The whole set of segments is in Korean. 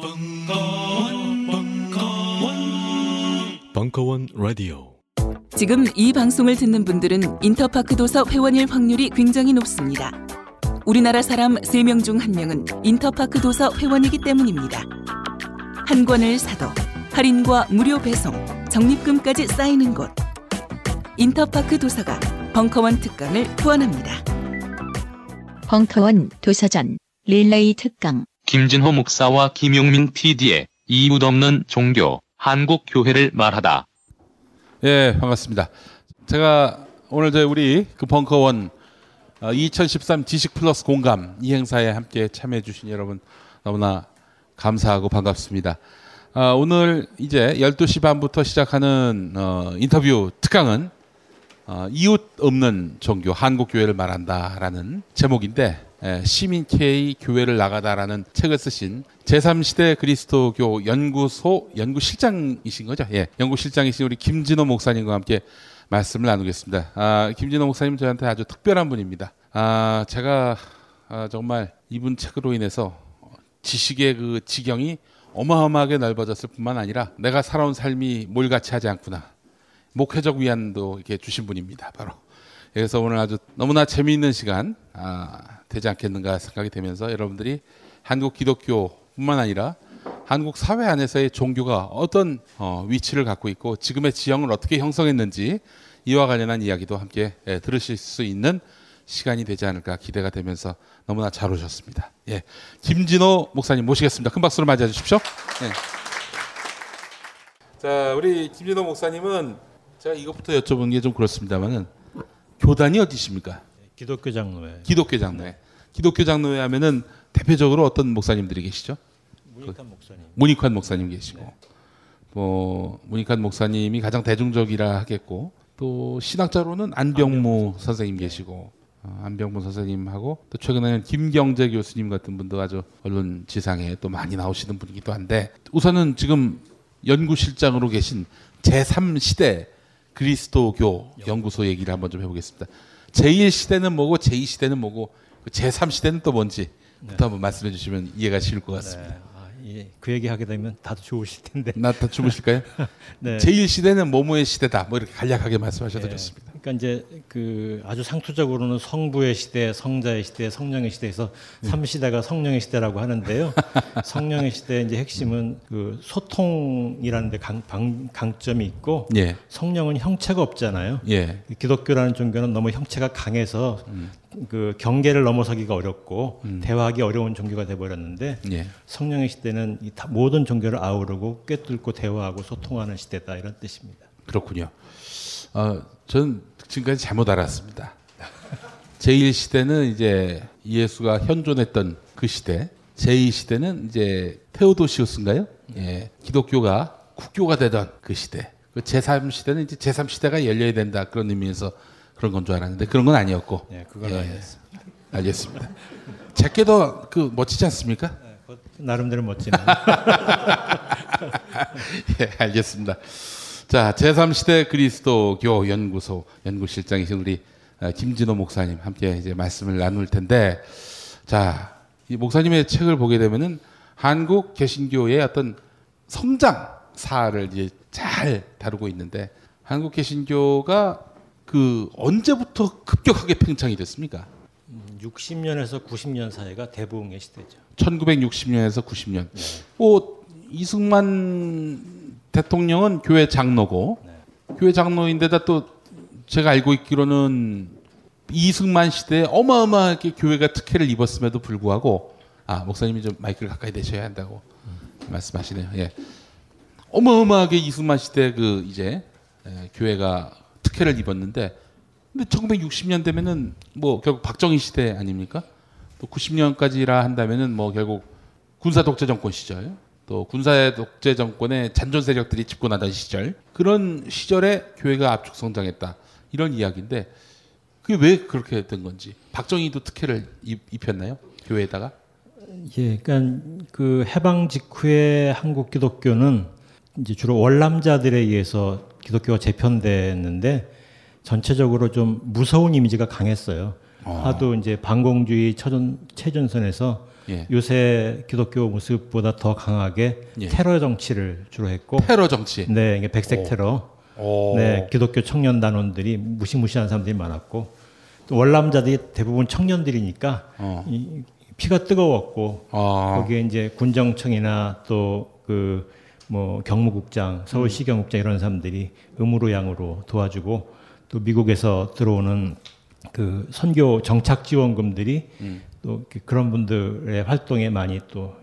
벙커원, 벙커원, 벙커원 라디오. 지금 이 방송을 듣는 분들은 인터파크 도서 회원일 확률이 굉장히 높습니다. 우리나라 사람 3명 중 1명은 인터파크 도서 회원이기 때문입니다. 한 권을 사도 할인과 무료 배송, 적립금까지 쌓이는 곳. 인터파크 도서가 벙커원 특강을 후원합니다. 벙커원 도서전 릴레이 특강 김진호 목사와 김용민 PD의 이웃 없는 종교 한국 교회를 말하다. 예, 반갑습니다. 제가 오늘 저희 우리 그 벙커원 2013 지식 플러스 공감 이 행사에 함께 참여해 주신 여러분 너무나 감사하고 반갑습니다. 아, 오늘 이제 12시 반부터 시작하는 어, 인터뷰 특강은 어, 이웃 없는 종교 한국 교회를 말한다라는 제목인데 예, 시민 K 교회를 나가다라는 책을 쓰신 제3시대 그리스도교 연구소 연구실장이신 거죠? 예, 연구실장이신 우리 김진호 목사님과 함께 말씀을 나누겠습니다. 아, 김진호 목사님 저한테 아주 특별한 분입니다. 아, 제가 아, 정말 이분 책으로 인해서 지식의 그 지경이 어마어마하게 넓어졌을 뿐만 아니라 내가 살아온 삶이 몰같이 하지 않구나. 목회적 위안도 이렇게 주신 분입니다. 바로. 그래서 오늘 아주 너무나 재미있는 시간 아, 되지 않겠는가 생각이 되면서 여러분들이 한국 기독교뿐만 아니라 한국 사회 안에서의 종교가 어떤 어, 위치를 갖고 있고 지금의 지형을 어떻게 형성했는지 이와 관련한 이야기도 함께 예, 들으실 수 있는 시간이 되지 않을까 기대가 되면서 너무나 잘 오셨습니다. 예, 김진호 목사님 모시겠습니다. 큰 박수로 맞이해 주십시오. 예. 자, 우리 김진호 목사님은 제가 이것부터 여쭤보는 게 좀 그렇습니다만은 교단이 어디십니까? 기독교 장로회. 기독교 장로회. 기독교 장로회 하면은 대표적으로 어떤 목사님들이 계시죠? 문익환 목사님. 문익환 목사님 계시고, 뭐 문익환 목사님이 가장 대중적이라 하겠고, 또 신학자로는 안병무 선생님 계시고, 어, 안병무 선생님하고 또 최근에는 김경재 교수님 같은 분도 아주 언론 지상에 또 많이 나오시는 분이기도 한데, 우선은 지금 연구실장으로 계신 제3시대 그리스도교 연구소 얘기를 한번 좀 해보겠습니다. 제1시대는 뭐고 제2시대는 뭐고 그 제3시대는 또 뭔지 부터 한번 말씀해 주시면 이해가 쉬울 것 같습니다. 네. 아, 예. 그 얘기 하게 되면 다들 좋으실 텐데. 나 다 주무실까요? 네. 제1시대는 뭐뭐의 시대다. 뭐 이렇게 간략하게 말씀하셔도 네. 좋습니다. 그러니까 이제 그 아주 상투적으로는 성부의 시대, 성자의 시대, 성령의 시대에서 네. 삼 시대가 성령의 시대라고 하는데요. 성령의 시대의 이제 핵심은 그 소통이라는 데 강, 방- 강점이 있고 예. 성령은 형체가 없잖아요. 예. 기독교라는 종교는 너무 형체가 강해서 음. 그 경계를 넘어서기가 어렵고 대화하기 어려운 종교가 돼 버렸는데 예. 성령의 시대는 모든 종교를 아우르고 꿰뚫고 대화하고 소통하는 시대다 이런 뜻입니다. 그렇군요. 어, 저는 지금까지 잘못 알았습니다. 제1시대는 이제 예수가 현존했던 그 시대. 제2시대는 이제 테오도시우스인가요? 예. 기독교가 국교가 되던 그 시대. 그 제3시대는 이제 제3시대가 열려야 된다. 그런 의미에서 그런 건 줄 알았는데 그런 건 아니었고. 네, 그건 예. 아니었습니다. 알겠습니다. 제게도 그 멋지지 않습니까? 그것 나름대로 멋지네요. 예, 알겠습니다. 자, 제3시대 그리스도교 연구소 연구실장이신 우리 어, 김진호 목사님 함께 이제 말씀을 나눌 텐데, 자, 이 목사님의 책을 보게 되면은 한국 개신교의 어떤 성장 사를 이제 잘 다루고 있는데, 한국 개신교가 그 언제부터 급격하게 팽창이 됐습니까? 60년에서 90년 사이가 대부흥의 시대죠. 1960년에서 90년. 뭐 이승만 대통령은 교회 장로고 교회 장로인데다 또 제가 알고 있기로는 이승만 시대에 어마어마하게 교회가 특혜를 입었음에도 불구하고 아 목사님이 좀 마이크를 가까이 대셔야 한다고 말씀하시네요. 예. 어마어마하게 이승만 시대 그 이제 에, 교회가 특혜를 입었는데 근데 1960년 되면은 뭐 결국 박정희 시대 아닙니까? 또 90년까지라 한다면은 뭐 결국 군사 독재 정권 시절 또 군사 독재 정권의 잔존 세력들이 집권하던 시절. 그런 시절에 교회가 압축 성장했다. 이런 이야기인데 그게 왜 그렇게 된 건지. 박정희도 특혜를 입, 입혔나요? 교회에다가? 예, 그러니까 그 해방 직후에 한국 기독교는 이제 주로 월남자들에 의해서 기독교가 재편됐는데 전체적으로 좀 무서운 이미지가 강했어요. 하도 이제 반공주의 처전, 최전선에서 예. 요새 기독교 모습보다 더 강하게 예. 테러 정치를 주로 했고 테러 정치. 네, 이게 백색 테러. 오. 네, 기독교 청년 단원들이 무시무시한 사람들이 많았고 또 월남자들이 대부분 청년들이니까 어. 이, 피가 뜨거웠고 아. 거기에 이제 군정청이나 또 그 뭐 경무국장, 서울시 경무국장 이런 사람들이 음으로 양으로 도와주고 또 미국에서 들어오는 그 선교 정착 지원금들이 또 그런 분들의 활동에 많이 또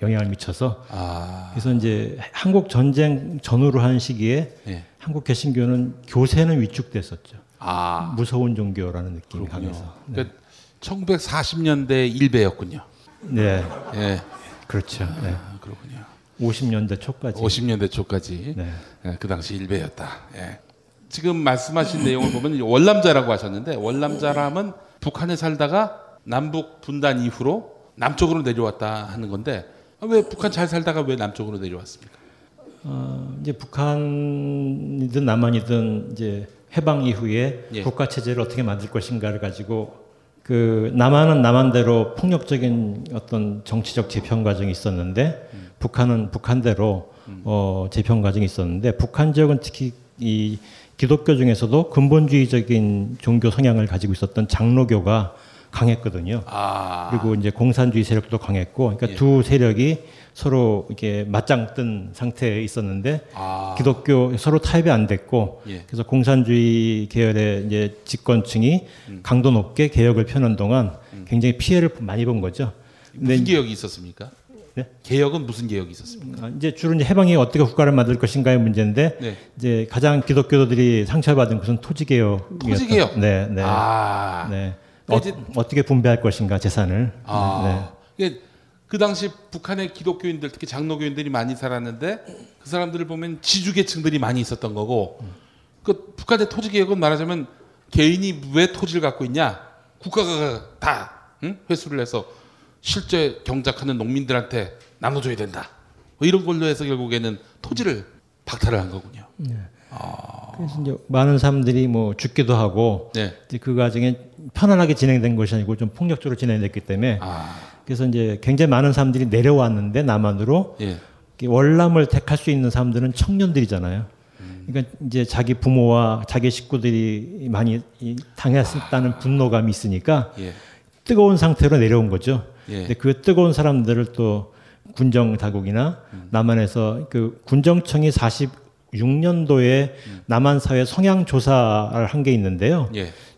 영향을 미쳐서 아. 그래서 이제 한국 전쟁 전후로 한 시기에 예. 한국 개신교는 교세는 위축됐었죠. 아. 무서운 종교라는 느낌이 그렇군요. 강해서. 그러니까 1940년대 일배였군요. 네, 예. 그렇죠. 네. 아, 그렇군요. 50년대 초까지. 50년대 초까지 네. 예, 그 당시 일배였다. 예. 지금 말씀하신 내용을 보면 월남자라고 하셨는데 월남자람은 북한에 살다가 남북 분단 이후로 남쪽으로 내려왔다 하는 건데 아, 왜 북한 잘 살다가 왜 남쪽으로 내려왔습니까? 어, 이제 북한이든 남한이든 이제 해방 이후에 예. 국가 체제를 어떻게 만들 것인가를 가지고 그 남한은 남한대로 폭력적인 어떤 정치적 재편 과정이 있었는데 북한은 북한대로 어, 재편 과정이 있었는데 북한 지역은 특히 이 기독교 중에서도 근본주의적인 종교 성향을 가지고 있었던 장로교가 강했거든요. 아, 그리고 이제 공산주의 세력도 강했고, 그러니까 예. 두 세력이 서로 이렇게 맞짱 뜬 상태에 있었는데 아. 기독교 서로 타협이 안 됐고, 예. 그래서 공산주의 계열의 이제 집권층이 음. 강도 높게 개혁을 펴는 동안 굉장히 피해를 많이 본 거죠. 무슨 개혁이 있었습니까? 네? 개혁은 무슨 개혁이 있었습니까? 아, 이제 주로 이제 해방이 어떻게 국가를 만들 것인가의 문제인데 네. 이제 가장 기독교도들이 상처받은 것은 토지 개혁. 토지 개혁? 네, 네. 아, 네. 어, 어떻게 분배할 것인가 재산을. 아, 이게 그 당시 북한의 기독교인들 특히 장로교인들이 많이 살았는데 그 사람들을 보면 지주계층들이 많이 있었던 거고 그 북한의 토지 개혁은 말하자면 개인이 왜 토지를 갖고 있냐 국가가 다 응? 회수를 해서 실제 경작하는 농민들한테 나눠줘야 된다 뭐 이런 걸로 해서 결국에는 토지를 박탈을 한 거군요. 그래서 이제 많은 사람들이 뭐 죽기도 하고 네. 그 과정에 편안하게 진행된 것이 아니고 좀 폭력적으로 진행됐기 때문에 아, 그래서 이제 굉장히 많은 사람들이 내려왔는데 남한으로 예, 월남을 택할 수 있는 사람들은 청년들이잖아요. 그러니까 이제 자기 부모와 자기 식구들이 많이 이 당했다는 분노감이 있으니까 예, 뜨거운 상태로 내려온 거죠. 예. 근데 그 뜨거운 사람들을 또 군정 자국이나 남한에서 그 군정청이 46년도에 남한 사회 성향 조사를 한 게 있는데요.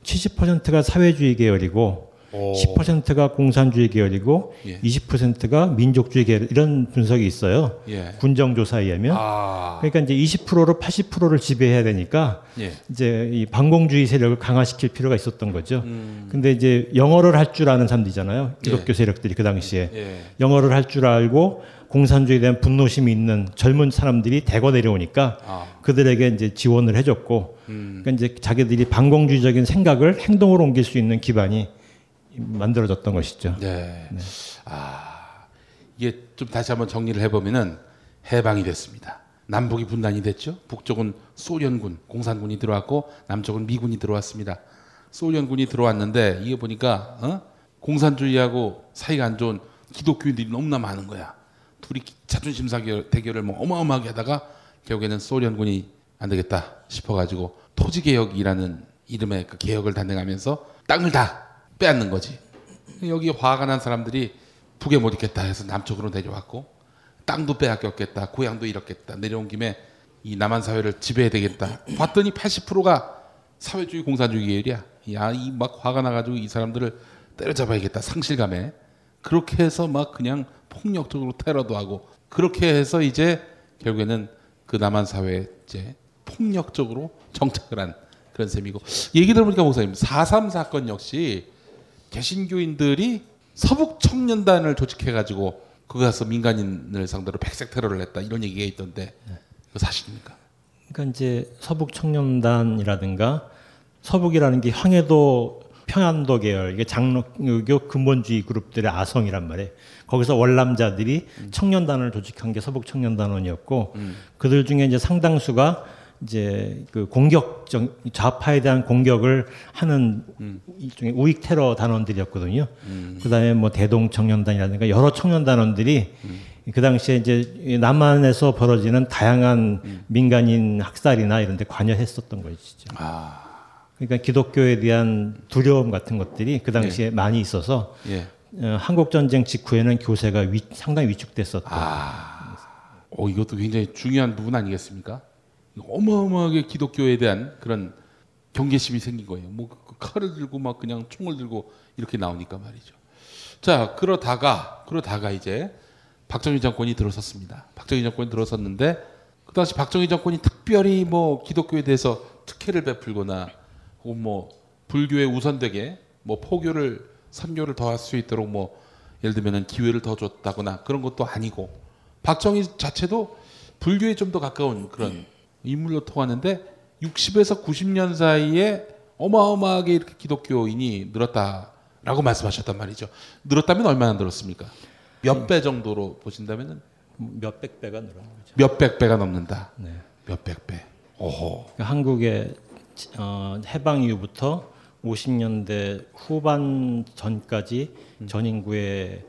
예. 70%가 사회주의 계열이고 오. 10%가 공산주의 계열이고 예. 20%가 민족주의 계열 이런 분석이 있어요. 예. 군정 조사에 의하면. 아, 그러니까 이제 20%로 80%를 지배해야 되니까 예. 이제 이 반공주의 세력을 강화시킬 필요가 있었던 거죠. 음. 근데 이제 영어를 할 줄 아는 사람들이잖아요. 기독교 세력들이 그 당시에 예. 영어를 할 줄 알고 공산주의에 대한 분노심이 있는 젊은 사람들이 대거 내려오니까 아. 그들에게 이제 지원을 해줬고, 음. 그러니까 이제 자기들이 반공주의적인 생각을 행동으로 옮길 수 있는 기반이 만들어졌던 것이죠. 네. 아 이게 좀 다시 한번 정리를 해보면은 해방이 됐습니다. 남북이 분단이 됐죠. 북쪽은 소련군, 공산군이 들어왔고 남쪽은 미군이 들어왔습니다. 소련군이 들어왔는데 이게 보니까 어? 공산주의하고 사이가 안 좋은 기독교인들이 너무나 많은 거야. 둘이 자존심 사결 대결을 뭐 어마어마하게 하다가 결국에는 소련군이 안 되겠다 싶어가지고 토지 개혁이라는 이름의 그 개혁을 단행하면서 땅을 다 빼앗는 거지. 여기 화가 난 사람들이 북에 못 있겠다 해서 남쪽으로 내려왔고 땅도 빼앗겼겠다 고향도 잃었겠다 내려온 김에 이 남한 사회를 지배해야 되겠다. 봤더니 80%가 사회주의 공산주의 계열이야. 야이 막 화가 나가지고 이 사람들을 때려잡아야겠다 상실감에 그렇게 해서 막 그냥 폭력적으로 테러도 하고 그렇게 해서 이제 결국에는 그 남한 사회에 이제 폭력적으로 정착을 한 그런 셈이고 얘기 들어보니까 목사님 4.3 사건 역시 개신교인들이 서북 청년단을 조직해 가지고 그거 가서 민간인을 상대로 백색 테러를 했다 이런 얘기가 있던데 이거 사실입니까? 그러니까 이제 서북 청년단이라든가 서북이라는 게 황해도 평안도 계열 이게 장로교 근본주의 그룹들의 아성이란 말이에요. 거기서 월남자들이 청년단을 조직한 게 서북 청년단원이었고 그들 중에 이제 상당수가 이제 그 공격적 좌파에 대한 공격을 하는 일종의 우익 테러 단원들이었거든요. 그다음에 뭐 대동 청년단이라든가 여러 청년 단원들이 그 당시에 이제 남한에서 벌어지는 다양한 민간인 학살이나 이런 데 관여했었던 것이죠. 그러니까 기독교에 대한 두려움 같은 것들이 그 당시에 많이 있어서 예. 어, 한국 전쟁 직후에는 교세가 위, 상당히 위축됐었던. 어, 이것도 굉장히 중요한 부분 아니겠습니까? 어마어마하게 기독교에 대한 그런 경계심이 생긴 거예요. 뭐그 칼을 들고 막 그냥 총을 들고 이렇게 나오니까 말이죠. 자, 그러다가 그러다가 이제 박정희 정권이 들어섰습니다. 박정희 정권이 들어섰는데 그 당시 박정희 정권이 특별히 뭐 기독교에 대해서 특혜를 베풀거나 혹은 뭐 불교에 우선되게 뭐 포교를 선교를 더 할 수 있도록 뭐 예를 들면은 기회를 더 줬다거나 그런 것도 아니고 박정희 자체도 불교에 좀 더 가까운 그런 인물로 통하는데 60에서 90년 사이에 어마어마하게 이렇게 기독교인이 늘었다라고 말씀하셨단 말이죠. 늘었다면 얼마나 늘었습니까? 몇 배 정도로 보신다면은 몇백 배가 거죠. 몇백 배가 넘는다. 네. 몇백 배. 오호. 그러니까 한국의 어, 해방 이후부터 50년대 후반 전까지 전 인구의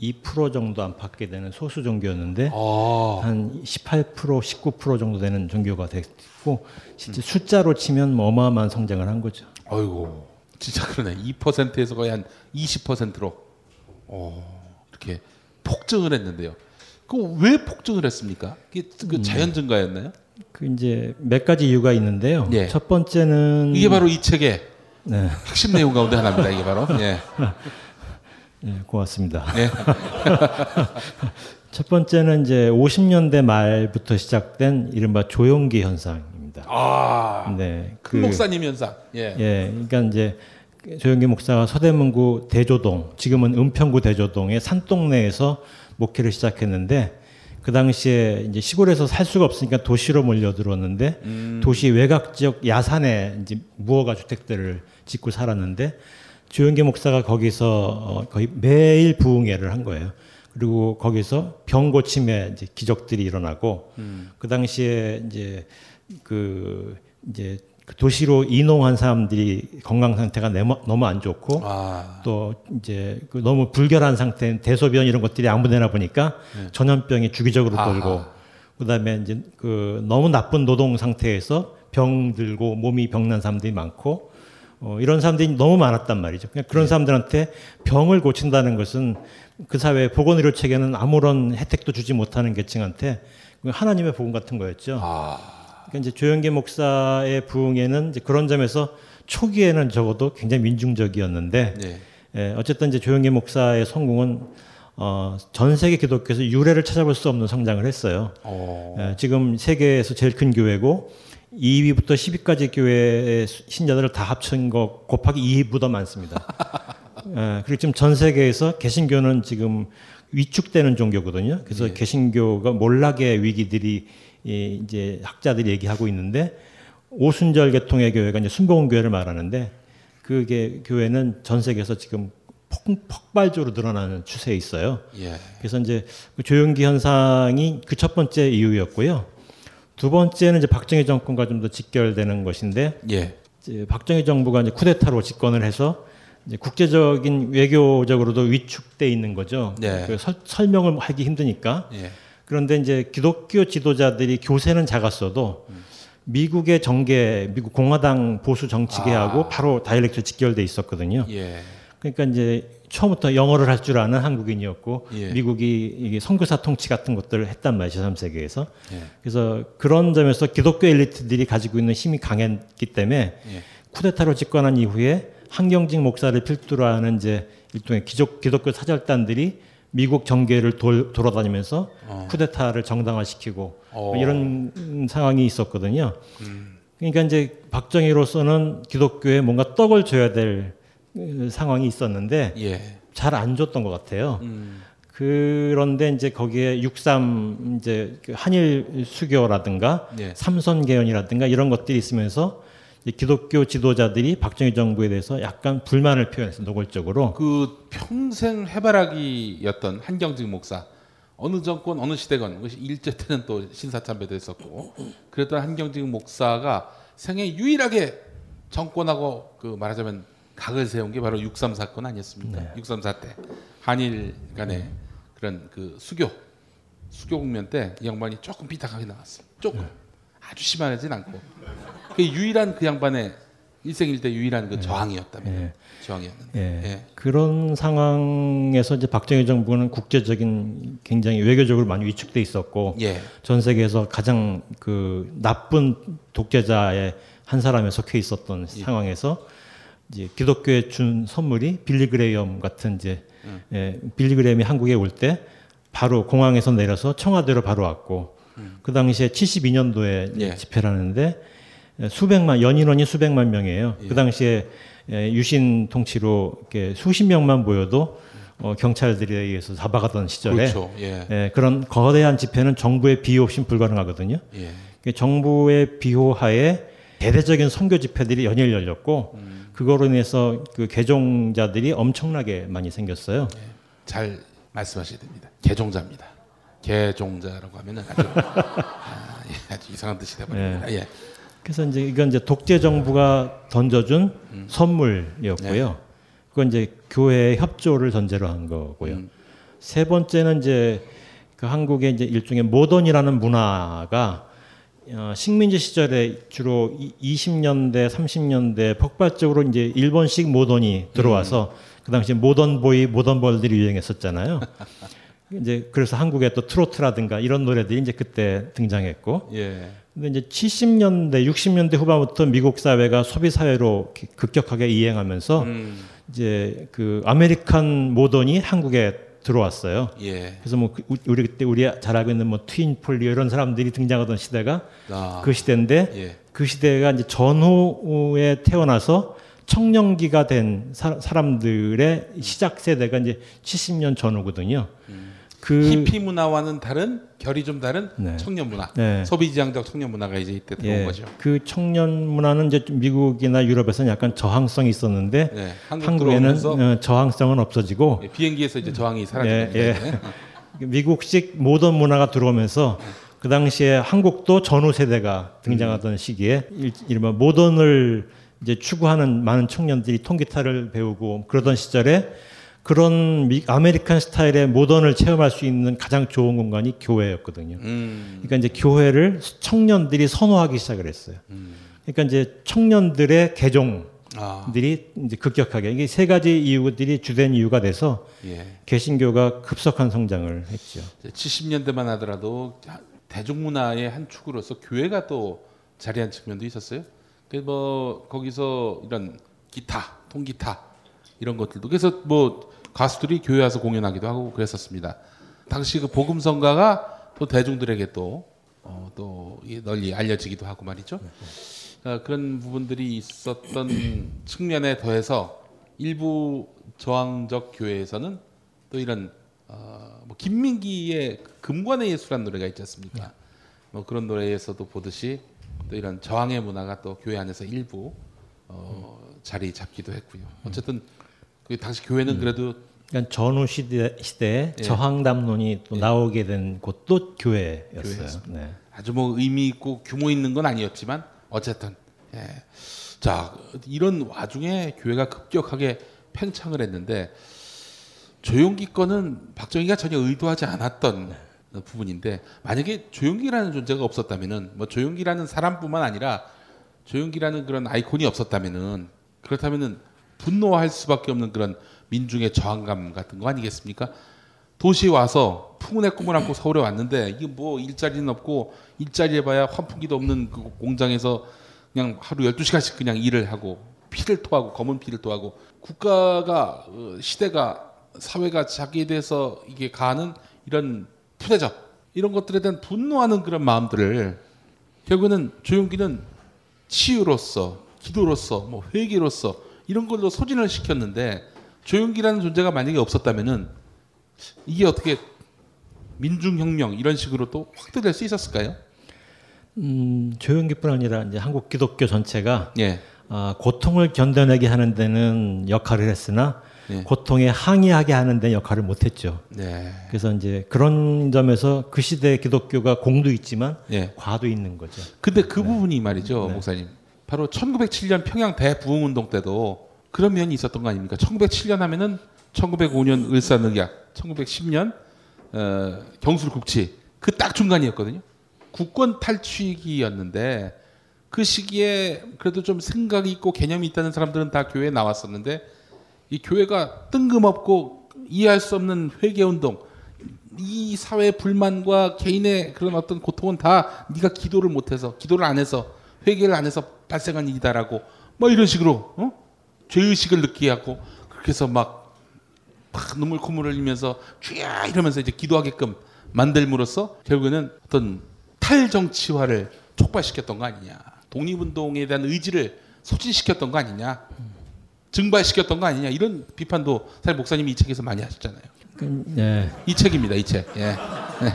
2% 정도 안팎게 되는 소수 종교였는데 아, 한 18% 19% 정도 되는 종교가 됐고 실제 숫자로 치면 뭐 어마어마한 성장을 한 거죠. 어이고. 진짜 그러네. 2%에서 거의 한 20%로 어, 이렇게 폭증을 했는데요. 그 왜 폭증을 했습니까? 그 자연 증가였나요? 그 이제 몇 가지 이유가 있는데요. 예. 첫 번째는 이게 바로 이 책의 네, 핵심 내용 가운데 하나입니다. 이게 바로. 예. 예, 고맙습니다. 예. 첫 번째는 이제 50년대 말부터 시작된 이른바 조용기 현상입니다. 아, 네, 큰 목사님 현상. 예. 예, 그러니까 이제 조영기 목사가 서대문구 대조동, 지금은 은평구 대조동의 산동네에서 목회를 시작했는데 그 당시에 이제 시골에서 살 수가 없으니까 도시로 몰려들었는데 도시 외곽 지역 야산에 이제 무허가 주택들을 짓고 살았는데 조영기 목사가 거기서 어, 거의 매일 부흥회를 한 거예요. 그리고 거기서 병 고침의 이제 기적들이 일어나고 그 당시에 이제 그 이제 그 도시로 이농한 사람들이 건강 상태가 너무, 너무 안 좋고 아, 또 이제 그 너무 불결한 상태, 대소변 이런 것들이 아무데나 보니까 전염병이 주기적으로 아하. 돌고 그다음에 이제 그 너무 나쁜 노동 상태에서 병 들고 몸이 병난 사람들이 많고 어, 이런 사람들이 너무 많았단 말이죠. 그냥 그런 사람들한테 병을 고친다는 것은 그 사회 보건의료 체계는 아무런 혜택도 주지 못하는 계층한테 그 하나님의 복음 같은 거였죠. 아, 그러니까 이제 조영기 목사의 부흥에는 이제 그런 점에서 초기에는 적어도 굉장히 민중적이었는데 예. 예, 어쨌든 이제 조영기 목사의 성공은 어, 전 세계 기독교에서 유례를 찾아볼 수 없는 성장을 했어요. 어, 예, 지금 세계에서 제일 큰 교회고 2위부터 10위까지 교회의 수- 신자들을 다 합친 거 곱하기 2위보다 많습니다. 예, 그리고 지금 전 세계에서 개신교는 지금 위축되는 종교거든요. 그래서 개신교가 몰락의 위기들이 이 이제 학자들이 얘기하고 있는데 오순절 계통의 교회가 이제 순복음 교회를 말하는데 그게 교회는 전 세계에서 지금 폭, 폭발적으로 늘어나는 추세에 있어요. 예. 그래서 이제 그 조용기 현상이 그 첫 번째 이유였고요. 두 번째는 이제 박정희 정권과 좀 더 직결되는 것인데 예. 이제 박정희 정부가 이제 쿠데타로 집권을 해서 이제 국제적인 외교적으로도 위축돼 있는 거죠. 네. 그 설, 설명을 하기 힘드니까. 예. 그런데 이제 기독교 지도자들이 교세는 작았어도 미국의 정계, 미국 공화당 보수 정치계하고 바로 다이렉트 직결돼 있었거든요. 예. 그러니까 이제 처음부터 영어를 할 줄 아는 한국인이었고 예. 미국이 이게 선교사 통치 같은 것들을 했단 말이죠, 3세계에서. 예. 그래서 그런 점에서 기독교 엘리트들이 가지고 있는 힘이 강했기 때문에 예. 쿠데타로 집권한 이후에 한경직 목사를 필두로 하는 이제 일종의 기독, 기독교 사절단들이 미국 정계를 돌, 돌아다니면서 쿠데타를 정당화시키고 어. 뭐 이런 상황이 있었거든요. 음. 그러니까 이제 박정희로서는 기독교에 뭔가 떡을 줘야 될 어, 상황이 있었는데 예. 잘안 줬던 것 같아요. 음. 그런데 이제 거기에 63 이제 그 한일 수교라든가 예. 삼선 개헌이라든가 이런 것들이 있으면서 기독교 지도자들이 박정희 정부에 대해서 약간 불만을 표현했어요 노골적으로. 그 평생 해바라기였던 한경직 목사 어느 정권 어느 시대건 그것이 일제 때는 또 신사참배도 했었고 그랬던 한경직 목사가 생애 유일하게 정권하고 그 말하자면 각을 세운 게 바로 6.3 사건 아니었습니까? 6.3 사태 한일 간의 그런 그 수교 수교 국면 때 이 양반이 조금 비탁하게 나왔어요. 조금 아주 심하진 않고 그 유일한 그 양반의 일생일대 유일한 그 저항이었다면 예. 저항이었는데 예. 예. 그런 상황에서 이제 박정희 정부는 국제적인 굉장히 외교적으로 많이 위축돼 있었고 예. 전 세계에서 가장 그 나쁜 독재자의 한 사람에 속해 있었던 상황에서 이제 기독교에 준 선물이 빌리 그레이엄 같은 이제 예, 빌리 그레이엄이 한국에 올 때 바로 공항에서 내려서 청와대로 바로 왔고 그 당시에 72년도에 예. 집회를 하는데 예, 수백만 연인원이 수백만 명이에요. 그 당시에 예, 유신 통치로 이렇게 수십 명만 모여도 어, 경찰들에 의해서 잡아가던 시절에 그렇죠. 예. 예, 그런 거대한 집회는 정부의 비호 없이 불가능하거든요. 예. 그 정부의 비호하에 대대적인 선교 집회들이 연일 열렸고 그거로 인해서 그 개종자들이 엄청나게 많이 생겼어요. 잘 말씀하셔야 됩니다. 개종자입니다. 개종자라고 하면은 아주, 아, 예, 아주 이상한 뜻이 돼버립니다. 예. 그래서 이제 이건 이제 독재 정부가 던져준 선물이었고요. 그건 이제 교회의 협조를 전제로 한 거고요. 세 번째는 이제 그 한국의 이제 일종의 모던이라는 문화가 어, 식민지 시절에 주로 이- 20년대, 30년대 폭발적으로 이제 일본식 모던이 들어와서 그 당시 모던 보이, 모던 벌들이 유행했었잖아요. 이제 그래서 한국에 또 트로트라든가 이런 노래들이 이제 그때 등장했고 예. 근데 이제 70년대, 60년대 후반부터 미국 사회가 소비 사회로 급격하게 이행하면서 음, 이제 그 American modern이 한국에 들어왔어요. 예. 그래서 뭐 그- 우리 그때 우리 잘 알고 있는 뭐 트윈 폴리오 이런 사람들이 등장하던 시대가 아, 그 시대인데 예. 그 시대가 이제 전후에 태어나서 청년기가 된 사, 사람들의 시작 세대가 이제 70년 전후거든요. 그 히피 문화와는 다른 결이 좀 다른 네. 청년 문화, 네. 소비지향적 청년 문화가 이제 이때 들어온 예, 거죠. 그 청년 문화는 이제 좀 미국이나 유럽에서는 약간 저항성이 있었는데 네, 한국 들어오면서 어, 저항성은 없어지고 예, 비행기에서 이제 저항이 예, 사라집니다. 예. 미국식 모던 문화가 들어오면서 그 당시에 한국도 전후 세대가 등장하던 시기에 일- 이른바 모던을 이제 추구하는 많은 청년들이 통기타를 배우고 그러던 시절에 그런 미, American 스타일의 modern을 체험할 수 있는 가장 좋은 공간이 교회였거든요. 음, 그러니까 이제 교회를 청년들이 선호하기 시작을 했어요. 그러니까 이제 청년들의 개종 들이 아, 이제 급격하게 이게 세 가지 이유들이 주된 이유가 돼서 예. 개신교가 급속한 성장을 했죠. 70년대만 하더라도 대중문화의 한 축으로서 교회가 또 자리한 측면도 있었어요. 그래서 뭐 거기서 이런 기타, 통기타 이런 것들도 그래서 뭐 가수들이 교회 와서 공연하기도 하고 그랬었습니다. 당시 그 복음성가가 또 대중들에게 또 어, 또 널리 알려지기도 하고 말이죠. 어, 그런 부분들이 있었던 측면에 더해서 일부 저항적 교회에서는 또 이런 어, 뭐 김민기의 금관의 예수라는 노래가 있지 않습니까? 뭐 그런 노래에서도 보듯이 또 이런 저항의 문화가 또 교회 안에서 일부 어, 자리 잡기도 했고요. 어쨌든 그 당시 교회는 그래도 그러니까 전후 시대 시대에 예. 저항 담론이 또 나오게 된 곳도 교회였어요. 네. 아주 뭐 의미 있고 규모 있는 건 아니었지만 어쨌든 예. 자 이런 와중에 교회가 급격하게 팽창을 했는데 조용기 건은 박정희가 전혀 의도하지 않았던 부분인데 만약에 조용기라는 존재가 없었다면은 뭐 조용기라는 사람뿐만 아니라 조용기라는 그런 아이콘이 없었다면은 그렇다면은 분노할 수밖에 없는 그런 민중의 저항감 같은 거 아니겠습니까? 도시에 와서 풍운의 꿈을 안고 서울에 왔는데 이게 뭐 일자리는 없고 일자리 해봐야 환풍기도 없는 그 공장에서 그냥 하루 12시간씩 그냥 일을 하고 피를 토하고 검은 피를 토하고 국가가 어, 시대가 사회가 자기에 대해서 이게 가하는 이런 푸대접 이런 것들에 대한 분노하는 그런 마음들을 결국에는 조용기는 치유로서 기도로서 뭐 회개로서 이런 걸로 소진을 시켰는데 조용기라는 존재가 만약에 없었다면은 이게 어떻게 민중혁명 이런 식으로 또 확대될 수 있었을까요? 음, 조용기뿐 아니라 이제 한국 기독교 전체가 예. 아, 고통을 견뎌내게 하는 데는 역할을 했으나 예. 고통에 항의하게 하는 데 역할을 못했죠. 네. 그래서 이제 그런 점에서 그 시대 기독교가 공도 있지만 예. 과도 있는 거죠. 근데 그 부분이 말이죠, 네. 목사님. 바로 1907년 평양 대부흥운동 때도 그런 면이 있었던 거 아닙니까? 1907년 하면은 1905년 을사늑약, 1910년 어, 경술국치 그 딱 중간이었거든요. 국권 탈취기였는데 그 시기에 그래도 좀 생각이 있고 개념이 있다는 사람들은 다 교회에 나왔었는데 이 교회가 뜬금없고 이해할 수 없는 회개운동 이 사회 불만과 개인의 그런 어떤 고통은 다 네가 기도를 못해서 기도를 안 해서 회개를 안 해서 발생한 일이다라고 뭐 이런 식으로 어? 죄의식을 느끼게 하고 그렇게 해서 막, 막 눈물 콧물 흘리면서 주야 이러면서 이제 기도하게끔 만들므로써 결국에는 어떤 탈정치화를 촉발시켰던 거 아니냐 독립운동에 대한 의지를 소진시켰던 거 아니냐 증발시켰던 거 아니냐 이런 비판도 사실 목사님이 이 책에서 많이 하셨잖아요. 그, 예. 이 책입니다. 이 책. 예. 예.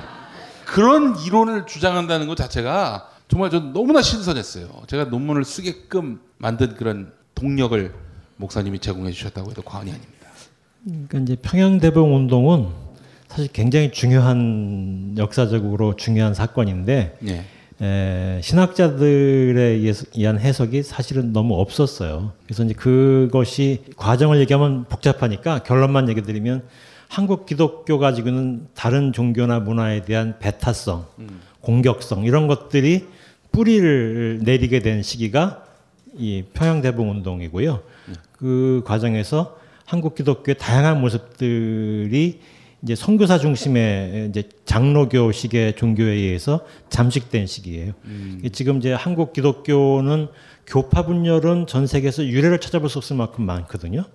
그런 이론을 주장한다는 것 자체가 정말 전 너무나 신선했어요. 제가 논문을 쓰게끔 만든 그런 동력을 목사님이 제공해 주셨다고 해도 과언이 아닙니다. 그러니까 이제 평양 대봉 운동은 사실 굉장히 중요한 역사적으로 중요한 사건인데 예. 에, 신학자들에 의한 해석이 사실은 너무 없었어요. 그래서 이제 그것이 과정을 얘기하면 복잡하니까 결론만 얘기 드리면 한국 기독교 가 지고는 다른 종교나 문화에 대한 배타성, 공격성 이런 것들이 뿌리를 내리게 된 시기가 이 평양 대봉 운동이고요. 그 과정에서 한국 기독교의 다양한 모습들이 이제 선교사 중심의 이제 장로교식의 종교에 의해서 잠식된 시기예요. 지금 이제 한국 기독교는 교파 분열은 전 세계에서 유래를 찾아볼 수 없을 만큼 많거든요.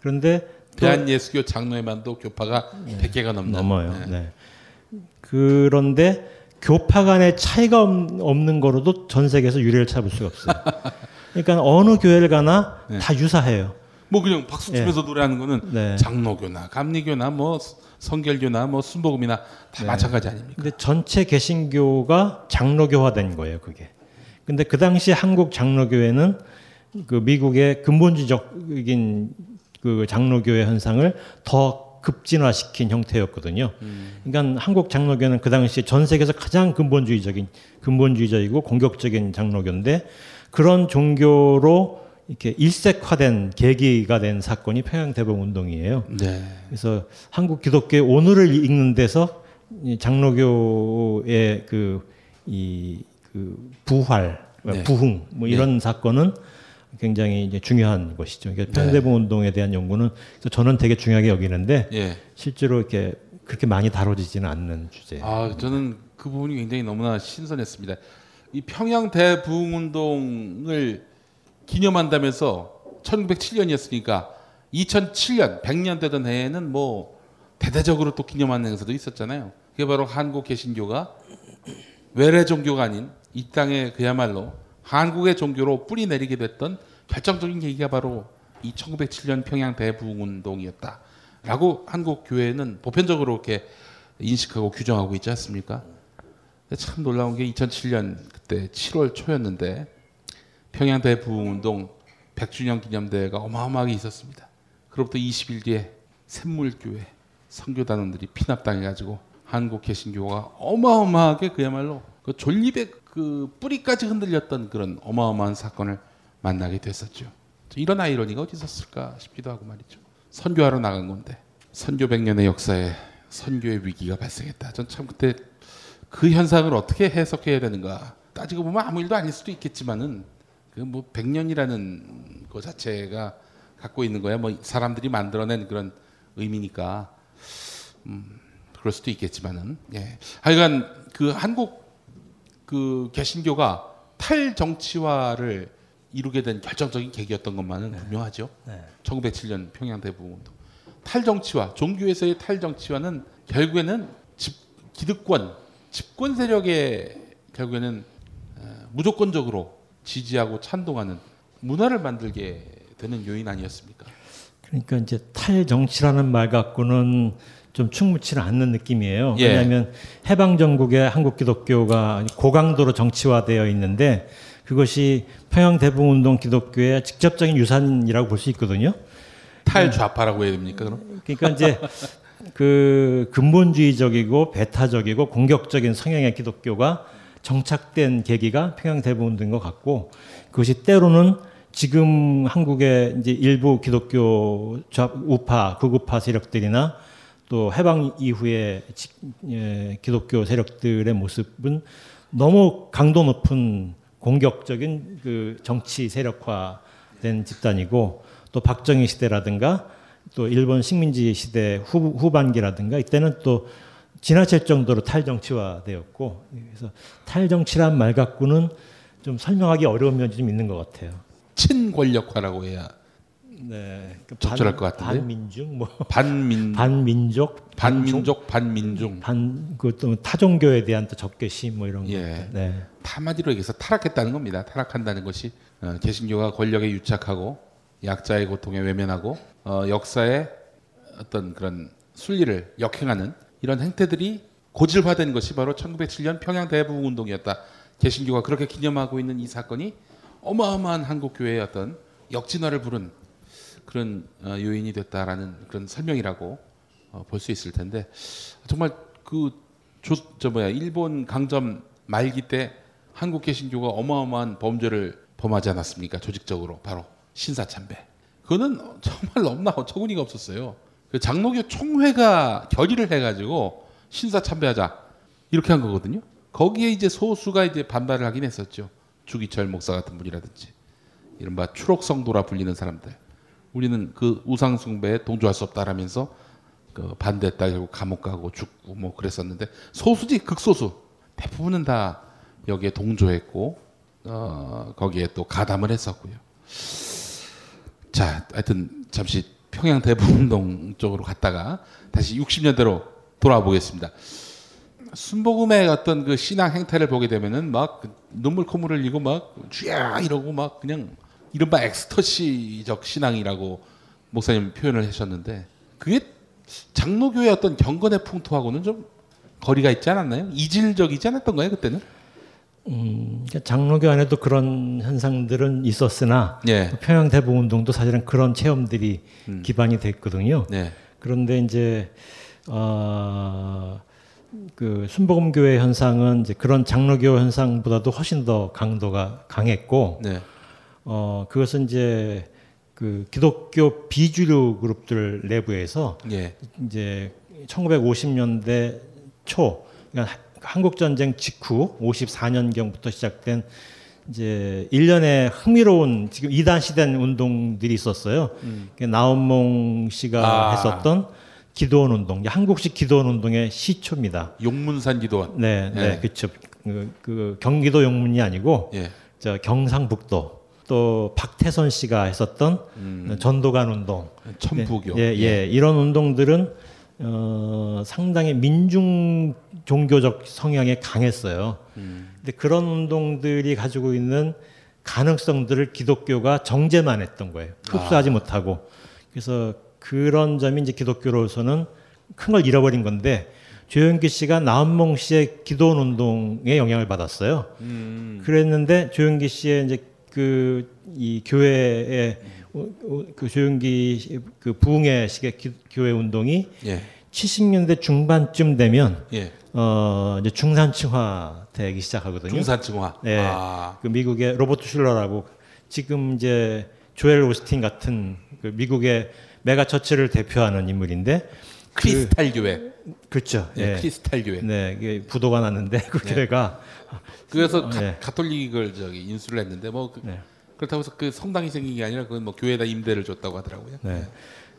그런데 또 대한 예수교 장로회만도 교파가 100개가 넘는 넘어요. 예. 네. 그런데 교파 간의 차이가 없- 없는 거로도 전 세계에서 유래를 찾아볼 수가 없어요. 그러니까 어느 교회를 가나 네. 다 유사해요. 뭐 그냥 박수 치면서 노래하는 거는 네. 장로교나 감리교나 뭐 성결교나 뭐 순복음이나 다 마찬가지 아닙니까? 근데 전체 개신교가 장로교화된 거예요, 그게. 근데 그 당시 한국 장로교회는 그 미국의 근본주의적인 그 장로교회 현상을 더 급진화시킨 형태였거든요. 그러니까 한국 장로교는 그 당시 전 세계에서 가장 근본주의적인 근본주의적이고 공격적인 장로교인데 그런 종교로 이렇게 일색화된 계기가 된 사건이 평양 대봉 운동이에요. 네. 그래서 한국 기독교의 오늘을 읽는 데서 이 장로교의 그이그 부활, 네. 부흥 뭐 이런 사건은 굉장히 이제 중요한 것이죠. 그러니까 평대봉 운동에 대한 연구는 저는 되게 중요하게 여기는데 예. 실제로 이렇게 그렇게 많이 다뤄지지는 않는 주제예요. 아, 저는 그 부분이 굉장히 너무나 신선했습니다. 이 평양 대부흥 운동을 기념한다면서 1907년이었으니까 2007년 100년 되던 해에는 뭐 대대적으로 또 기념하는 행사도 있었잖아요. 그게 바로 한국 개신교가 외래 종교가 아닌 이 땅에 그야말로 한국의 종교로 뿌리 내리게 됐던 결정적인 계기가 바로 이 1907년 평양 대부흥운동이었다라고 한국 교회는 보편적으로 이렇게 인식하고 규정하고 있지 않습니까? 참 놀라운 게 2007년 그때 7월 초였는데 평양 대부흥운동 100주년 기념대회가 어마어마하게 있었습니다. 그로부터 20일 뒤에 샘물교회 선교단원들이 피납당해가지고 한국 개신교가 어마어마하게 그야말로 그 존립의 그 뿌리까지 흔들렸던 그런 어마어마한 사건을 만나게 됐었죠. 이런 아이러니가 어디 있었을까 싶기도 하고 말이죠. 선교하러 나간 건데 선교 100년의 역사에 선교의 위기가 발생했다. 전 참 그때 그 현상을 어떻게 해석해야 되는가 따지고 보면 아무 일도 아닐 수도 있겠지만은 그뭐 100년이라는 거 자체가 갖고 있는 거야 뭐 사람들이 만들어낸 그런 의미니까 음 그럴 수도 있겠지만은 예 하여간 그 한국 그 개신교가 탈정치화를 이루게 된 결정적인 계기였던 것만은 분명하죠. 1907년 평양 대부흥운동 탈정치화 종교에서의 탈정치화는 결국에는 집, 기득권 집권 세력의 결국에는 어, 무조건적으로 지지하고 찬동하는 문화를 만들게 되는 요인 아니었습니까? 그러니까 이제 탈정치라는 말 갖고는 좀 충분치 않는 느낌이에요. 예. 왜냐하면 해방 전국의 한국 기독교가 고강도로 정치화되어 있는데 그것이 평양 대부운동 기독교의 직접적인 유산이라고 볼 수 있거든요. 탈좌파라고 해야 됩니까? 그럼? 그러니까 이제 그 근본주의적이고 배타적이고 공격적인 성향의 기독교가 정착된 계기가 평양 대부분인 것 같고 그것이 때로는 지금 한국의 이제 일부 기독교 좌- 우파 극우파 세력들이나 또 해방 이후의 지- 예, 기독교 세력들의 모습은 너무 강도 높은 공격적인 그 정치 세력화된 집단이고 또 박정희 시대라든가 또 일본 식민지 시대 후, 후반기라든가 이때는 또 지나칠 정도로 탈정치화되었고 그래서 탈정치란 말 갖고는 좀 설명하기 어려운 면이 좀 있는 것 같아요. 친권력화라고 해야 네, 그 적절할 것 같은데요? 반민중 뭐 반민 반민족 반민족 반민중 반 그또 타종교에 대한 또 적개심 뭐 이런 거. 예. 네. 한마디로 얘기해서 타락했다는 겁니다. 타락한다는 것이 어, 개신교가 권력에 유착하고 약자의 고통에 외면하고 어, 역사의 어떤 그런 순리를 역행하는 이런 행태들이 고질화된 것이 바로 1907년 평양 대부분 운동이었다. 개신교가 그렇게 기념하고 있는 이 사건이 어마어마한 한국 교회의 어떤 역진화를 부른 그런 어, 요인이 됐다라는 그런 설명이라고 어, 볼수 있을 텐데 정말 그저 뭐야 일본 강점 말기 때 한국 개신교가 어마어마한 범죄를 범하지 않았습니까? 조직적으로 바로 신사 참배. 그거는 정말 너무나 어처구니가 없었어요. 그 장로교 총회가 결의를 해가지고 신사 참배하자 이렇게 한 거거든요. 거기에 이제 소수가 이제 반발을 하긴 했었죠. 주기철 목사 같은 분이라든지 이른바 추록성도라 불리는 사람들. 우리는 그 우상 숭배에 동조할 수 없다라면서 그 반대했다 결국 감옥 가고 죽고 뭐 그랬었는데 소수지 극소수 대부분은 다 여기에 동조했고 어, 거기에 또 가담을 했었고요. 자, 하여튼 잠시 평양 대부운동 쪽으로 갔다가 다시 60년대로 돌아와 보겠습니다. 순복음의 어떤 그 신앙 행태를 보게 되면은 막그 눈물 콧물을 흘리고 막 쥐야 이러고 막 그냥 이른바 엑스터시적 신앙이라고 목사님 표현을 하셨는데 그게 장로교의 어떤 경건의 풍토하고는 좀 거리가 있지 않았나요? 이질적이지 않았던가요 그때는? 음, 그러니까 장로교 안에도 그런 현상들은 있었으나 예. 평양 대부 운동도 사실은 그런 체험들이 기반이 됐거든요. 네. 그런데 이제 어, 그 순복음 교회 현상은 이제 그런 장로교 현상보다도 훨씬 더 강도가 강했고 네. 어, 그것은 이제 그 기독교 비주류 그룹들 내부에서 예. 이제 1950년대 초 그러니까 한국 전쟁 직후 54년경부터 시작된 이제 일련의 흥미로운 지금 이단 시된 운동들이 있었어요. 그 나온몽 씨가 아. 했었던 기도원 운동, 한국식 기도원 운동의 시초입니다. 용문산 기도원. 네, 네, 네. 그렇죠. 그, 그 경기도 용문이 아니고 예. 저 경상북도 또 박태선 씨가 했었던 전도관 운동, 천부교. 예, 예, 이런 운동들은 어, 상당히 민중 종교적 성향에 강했어요. 근데 그런 운동들이 가지고 있는 가능성들을 기독교가 정제만 했던 거예요. 흡수하지 못하고. 그래서 그런 점이 이제 기독교로서는 큰 걸 잃어버린 건데 조영기 씨가 나은몽 씨의 기도원 운동에 영향을 받았어요. 그랬는데 조영기 씨의 이제 그 이 교회의 그 조영기 씨- 그 부흥회식의 기- 교회 운동이 예. 70년대 중반쯤 되면 예. 어 이제 중산층화 되기 시작하거든요. 중산층화. 네. 아. 그 미국의 로버트 슐러라고 지금 이제 조엘 오스틴 같은 그 미국의 메가 처치를 대표하는 인물인데 크리스탈 교회. 그렇죠. 예. 예. 크리스탈 교회. 네, 이게 부도가 났는데 그 교회가 그래서 네. 가, 톨릭을 저기 인수를 했는데 뭐 그, 네. 그렇다고 해서 그 성당이 생긴 게 아니라 그건 뭐 교회에다 임대를 줬다고 하더라고요. 네.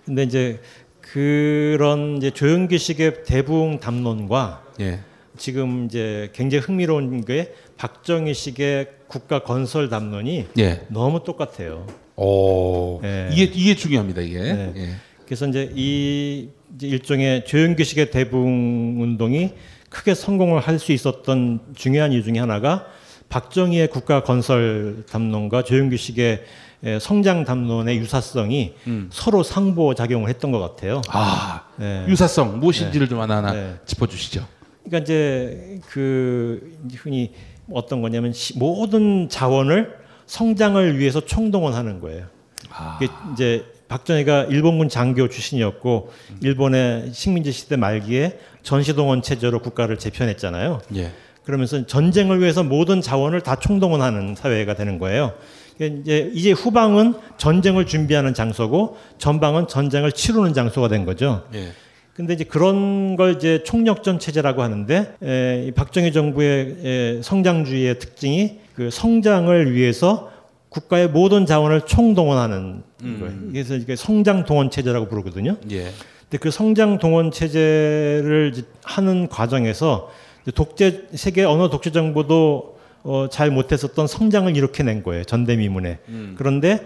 근데 이제 그런 이제 조영기식의 대부흥 담론과 예. 지금 이제 굉장히 흥미로운 게 박정희식의 국가 건설 담론이 예. 너무 똑같아요. 오. 네. 이게 이게 중요합니다, 이게. 네. 예. 그래서 이제 이 이제 일종의 조영기식의 대부흥 운동이 크게 성공을 할 수 있었던 중요한 이유 중에 하나가 박정희의 국가 건설 담론과 조영기식의 에, 성장 담론의 유사성이 서로 상보 작용을 했던 것 같아요. 아, 네. 유사성 무엇인지를 좀 하나하나 네. 짚어 주시죠. 그러니까 이제 그 흔히 어떤 거냐면 시- 모든 자원을 성장을 위해서 총동원하는 거예요. 아. 이제 박정희가 일본군 장교 출신이었고 일본의 식민지 시대 말기에 전시동원 체제로 국가를 재편했잖아요. 예. 그러면서 전쟁을 위해서 모든 자원을 다 총동원하는 사회가 되는 거예요. 이제 이제 후방은 전쟁을 준비하는 장소고 전방은 전쟁을 치르는 장소가 된 거죠. 예. 근데 이제 그런 걸 이제 총력전 체제라고 하는데 에, 이 박정희 정부의 에, 성장주의의 특징이 그 성장을 위해서 국가의 모든 자원을 총동원하는 거예요. 그래서 이게 성장 동원 체제라고 부르거든요. 예. 근데 그 성장 동원 체제를 하는 과정에서 독재 세계 어느 독재 정부도 어, 잘 못했었던 성장을 일으켜낸 거예요 전대미문에. 그런데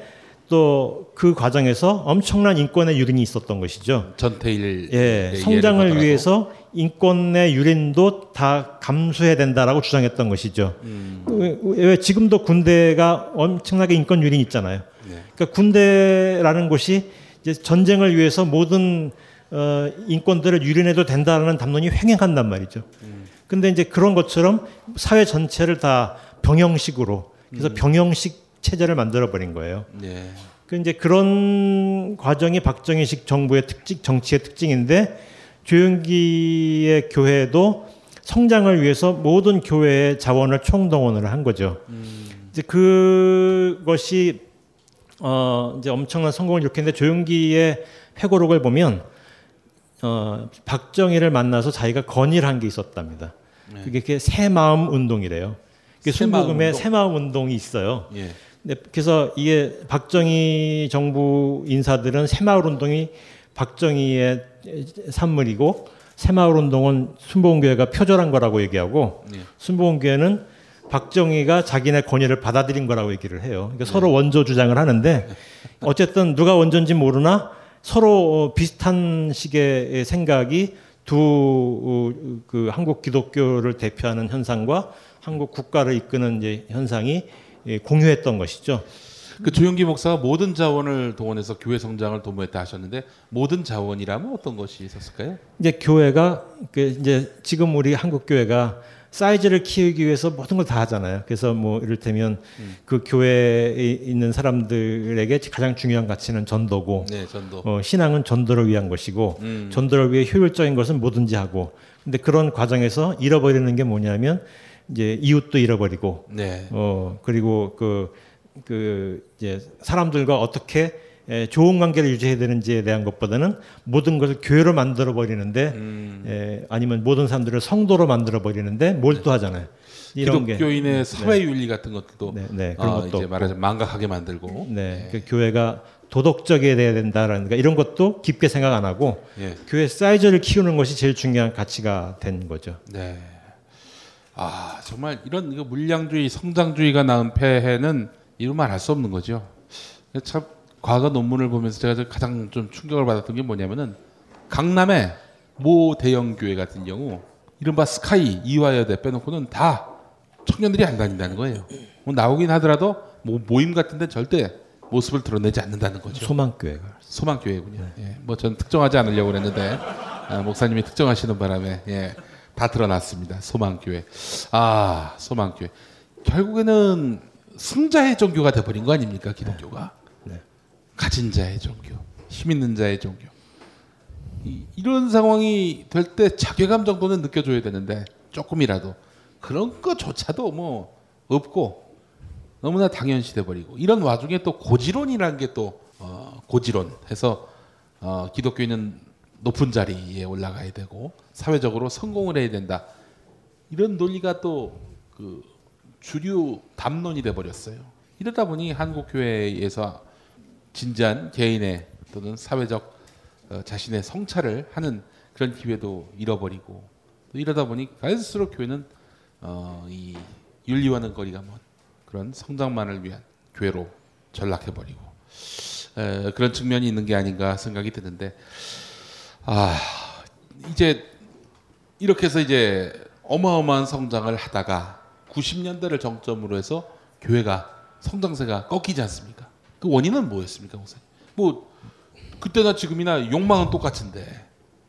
또 그 과정에서 엄청난 인권의 유린이 있었던 것이죠. 전태일 예, 예, 성장을 위해서 인권의 유린도 다 감수해야 된다라고 주장했던 것이죠. 왜, 왜 지금도 군대가 엄청나게 인권 유린이 있잖아요. 네. 그러니까 군대라는 곳이 이제 전쟁을 위해서 모든 어, 인권들을 유린해도 된다라는 담론이 횡행한단 말이죠. 근데 이제 그런 것처럼 사회 전체를 다 병영식으로 그래서 병영식 체제를 만들어 버린 거예요. 예. 그 이제 그런 과정이 박정희식 정부의 특징, 정치의 특징인데 조영기의 교회도 성장을 위해서 모든 교회의 자원을 총동원을 한 거죠. 이제 그것이 어 이제 엄청난 성공을 일으켰는데 조영기의 회고록을 보면 어 박정희를 만나서 자기가 건의를 한 게 있었답니다. 그게 그게 새 마음 운동이래요. 그게 새마음 순복음에 운동? 새마음 운동이 있어요. 예. 네, 그래서 이게 박정희 정부 인사들은 새마을 운동이 박정희의 산물이고 새마을 운동은 순복음교회가 표절한 거라고 얘기하고 예. 순복음교회는 박정희가 자기네 권위를 받아들인 거라고 얘기를 해요. 그러니까 서로 원조 주장을 하는데 어쨌든 누가 원조인지 모르나 서로 어, 비슷한 식의 생각이 두 그 한국 기독교를 대표하는 현상과 한국 국가를 이끄는 이제 현상이 예, 공유했던 것이죠. 그 조영기 목사가 모든 자원을 동원해서 교회 성장을 도모했다 하셨는데 모든 자원이라면 어떤 것이 있었을까요? 이제 교회가 그 이제 지금 우리 한국 교회가 사이즈를 키우기 위해서 모든 걸 다 하잖아요. 그래서 뭐 이를테면 그 교회에 있는 사람들에게 가장 중요한 가치는 전도고 네, 전도. 어, 신앙은 전도를 위한 것이고 음. 전도를 위해 효율적인 것은 뭐든지 하고 근데 그런 과정에서 잃어버리는 게 뭐냐면 이제 이웃도 잃어버리고 네. 어 그리고 그, 그 이제 사람들과 어떻게 에, 좋은 관계를 유지해야 되는지에 대한 것보다는 모든 것을 교회로 만들어 버리는데 음. 에, 아니면 모든 사람들을 성도로 만들어 버리는데 몰두하잖아요. 이런 게 기독교인의 사회 윤리 같은 것도 네, 네, 그런 아, 것도 이제 없고. 말하자면 망각하게 만들고 네, 그 교회가 도덕적이어야 된다라는 가 이런 것도 깊게 생각 안 하고 예. 교회 사이즈를 키우는 것이 제일 중요한 가치가 된 거죠. 네. 아 정말 이런 이거 물량주의, 성장주의가 낳은 폐해는 이루 말 할 수 없는 거죠. 참 과거 논문을 보면서 제가 가장 좀 충격을 받았던 게 뭐냐면은 강남의 모 대형 교회 같은 경우 이른바 스카이 이화여대 빼놓고는 다 청년들이 안 다닌다는 거예요. 뭐 나오긴 하더라도 뭐 모임 같은데 절대 모습을 드러내지 않는다는 거죠. 소망교회가 소망교회군요. 예, 뭐전 특정하지 않으려고 그랬는데 아, 목사님이 특정하시는 바람에 예, 다 드러났습니다. 소망교회. 아 소망교회. 결국에는 승자의 종교가 돼버린 거 아닙니까 기독교가? 네. 가진 자의 종교, 힘 있는 자의 종교. 이, 이런 상황이 될 때 자괴감 정도는 느껴줘야 되는데 조금이라도 그런 거조차도 뭐 없고 너무나 당연시 돼버리고 이런 와중에 또 고지론이라는 게또 어, 고지론 해서 어, 기독교인은 높은 자리에 올라가야 되고 사회적으로 성공을 해야 된다 이런 논리가 또 그 주류 담론이 돼 버렸어요. 이러다 보니 한국 교회에서 진지한 개인의 또는 사회적 어, 자신의 성찰을 하는 그런 기회도 잃어버리고 또 이러다 보니 갈수록 교회는 어, 이 윤리와는 거리가 먼 그런 성장만을 위한 교회로 전락해 버리고 에, 그런 측면이 있는 게 아닌가 생각이 드는데 아 이제 이렇게 해서 이제 어마어마한 성장을 하다가 90년대를 정점으로 해서 교회가 성장세가 꺾이지 않습니까? 그 원인은 뭐였습니까, 목사님? 뭐 그때나 지금이나 욕망은 똑같은데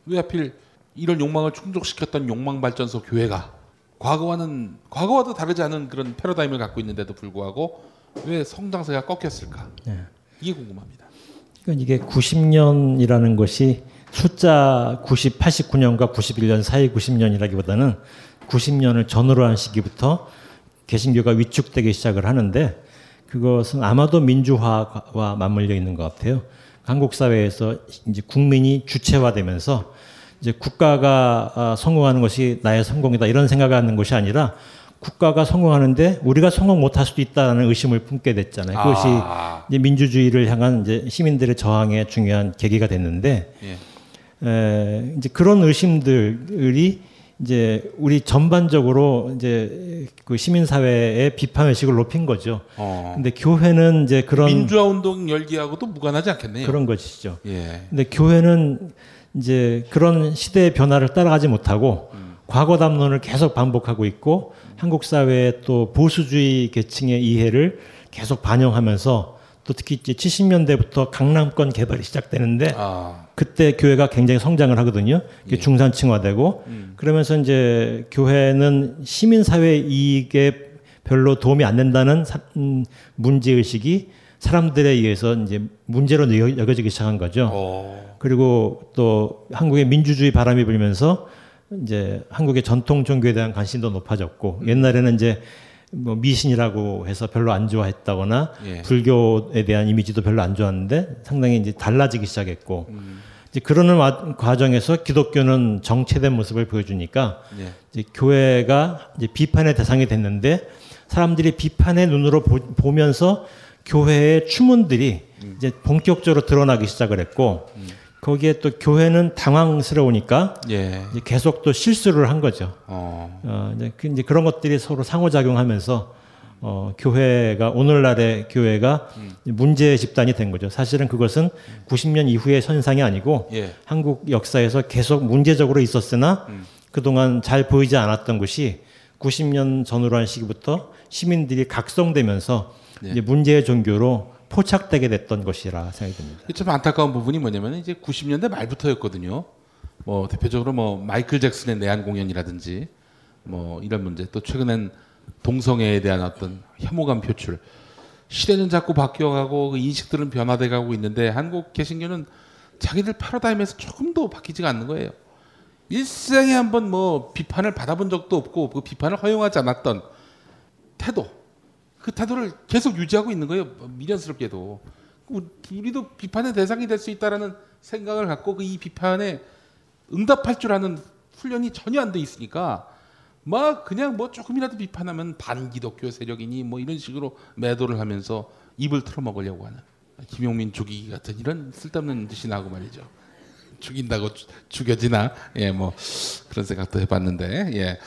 왜 하필 이런 욕망을 충족시켰던 욕망 발전소 교회가 과거와는 과거와도 다르지 않은 그런 패러다임을 갖고 있는데도 불구하고 왜 성장세가 꺾였을까? 네. 이게 궁금합니다. 그러니까 이게 90년이라는 것이 숫자 90, 89년과 91년 사이 90년이라기보다는 90년을 전후로 한 시기부터 개신교가 위축되기 시작을 하는데 그것은 아마도 민주화와 맞물려 있는 것 같아요. 한국 사회에서 이제 국민이 주체화되면서 이제 국가가 아, 성공하는 것이 나의 성공이다 이런 생각하는 것이 아니라 국가가 성공하는데 우리가 성공 못할 수도 있다는 의심을 품게 됐잖아요. 그것이 아. 이제 민주주의를 향한 이제 시민들의 저항의 중요한 계기가 됐는데 예. 에, 이제 그런 의심들이 이제 우리 전반적으로 이제 그 시민 사회의 비판 의식을 높인 거죠. 어. 근데 교회는 이제 그런 민주화 운동 열기하고도 무관하지 않겠네요. 그런 것이죠. 예. 근데 교회는 이제 그런 시대의 변화를 따라가지 못하고 과거 담론을 계속 반복하고 있고 한국 사회의 또 보수주의 계층의 이해를 계속 반영하면서 또 특히 이제 70년대부터 강남권 개발이 시작되는데 아. 그때 교회가 굉장히 성장을 하거든요. 이게 중산층화되고 그러면서 이제 교회는 시민 사회 이익에 별로 도움이 안 된다는 사- 음, 문제 의식이 사람들에 의해서 이제 문제로 여- 여겨지기 시작한 거죠. 어. 그리고 또 한국의 민주주의 바람이 불면서 이제 한국의 전통 종교에 대한 관심도 높아졌고 옛날에는 이제 뭐 미신이라고 해서 별로 안 좋아했다거나 예. 불교에 대한 이미지도 별로 안 좋았는데 상당히 이제 달라지기 시작했고 이제 그러는 와- 과정에서 기독교는 정체된 모습을 보여주니까 예. 이제 교회가 비판의 대상이 됐는데 사람들이 비판의 눈으로 보, 면서 교회의 추문들이 이제 본격적으로 드러나기 시작을 했고 거기에 또 교회는 당황스러우니까 예. 계속 또 실수를 한 거죠. 어. 어, 이제, 그- 이제 그런 것들이 서로 상호작용하면서 어, 교회가 오늘날의 교회가 문제 집단이 된 거죠. 사실은 그것은 90년 이후의 현상이 아니고 예. 한국 역사에서 계속 문제적으로 있었으나 그동안 잘 보이지 않았던 것이 90년 전후로 한 시기부터 시민들이 각성되면서 네. 이제 문제의 종교로 포착되게 됐던 것이라 생각이 듭니다. 좀 안타까운 부분이 뭐냐면 이제 90년대 말부터였거든요. 뭐 대표적으로 뭐 마이클 잭슨의 내한 공연이라든지 뭐 이런 문제 또 최근엔 동성애에 대한 어떤 혐오감 표출 시대는 자꾸 바뀌어가고 그 인식들은 변화돼가고 있는데 한국 개신교는 자기들 패러다임에서 조금도 바뀌지가 않는 거예요. 일생에 한번 뭐 비판을 받아본 적도 없고 그 비판을 허용하지 않았던 태도 그 태도를 계속 유지하고 있는 거예요. 미련스럽게도 우- 우리도 비판의 대상이 될 수 있다라는 생각을 갖고 그 이 비판에 응답할 줄 아는 훈련이 전혀 안 돼 있으니까 막 그냥 뭐 조금이라도 비판하면 반기독교 세력이니 뭐 이런 식으로 매도를 하면서 입을 틀어먹으려고 하는 김용민 죽이기 같은 이런 쓸데없는 짓이 나고 말이죠. 죽인다고 주- 죽여지나 예 뭐 그런 생각도 해봤는데 예.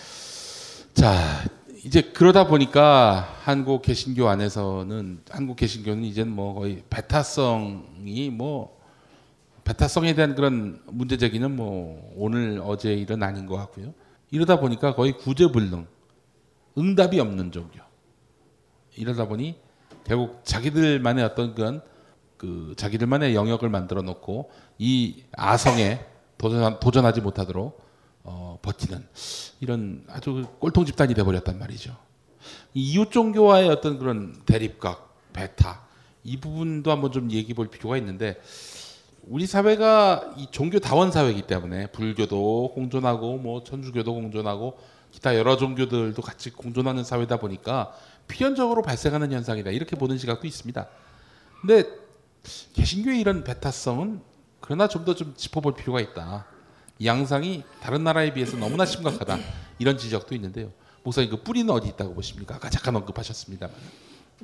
자 이제 그러다 보니까 한국 개신교 안에서는 한국 개신교는 이제 뭐 거의 배타성이 뭐 배타성에 대한 그런 문제 제기는 뭐 오늘 어제 일은 아닌 것 같고요. 이러다 보니까 거의 구제불능, 응답이 없는 종교. 이러다 보니 결국 자기들만의 어떤 그런 그 자기들만의 영역을 만들어 놓고 이 아성에 도전, 도전하지 못하도록 어, 버티는 이런 아주 꼴통 집단이 돼버렸단 말이죠. 이 이웃 종교와의 어떤 그런 대립각, 배타 이 부분도 한번 좀 얘기해 볼 필요가 있는데 우리 사회가 이 종교 다원 사회이기 때문에 불교도 공존하고 뭐 천주교도 공존하고 기타 여러 종교들도 같이 공존하는 사회다 보니까 필연적으로 발생하는 현상이다 이렇게 보는 시각도 있습니다. 근데 개신교의 이런 배타성은 그러나 좀 더좀 짚어볼 필요가 있다. 이 양상이 다른 나라에 비해서 너무나 심각하다 이런 지적도 있는데요. 목사님 그 뿌리는 어디 있다고 보십니까? 아까 잠깐 언급하셨습니다만.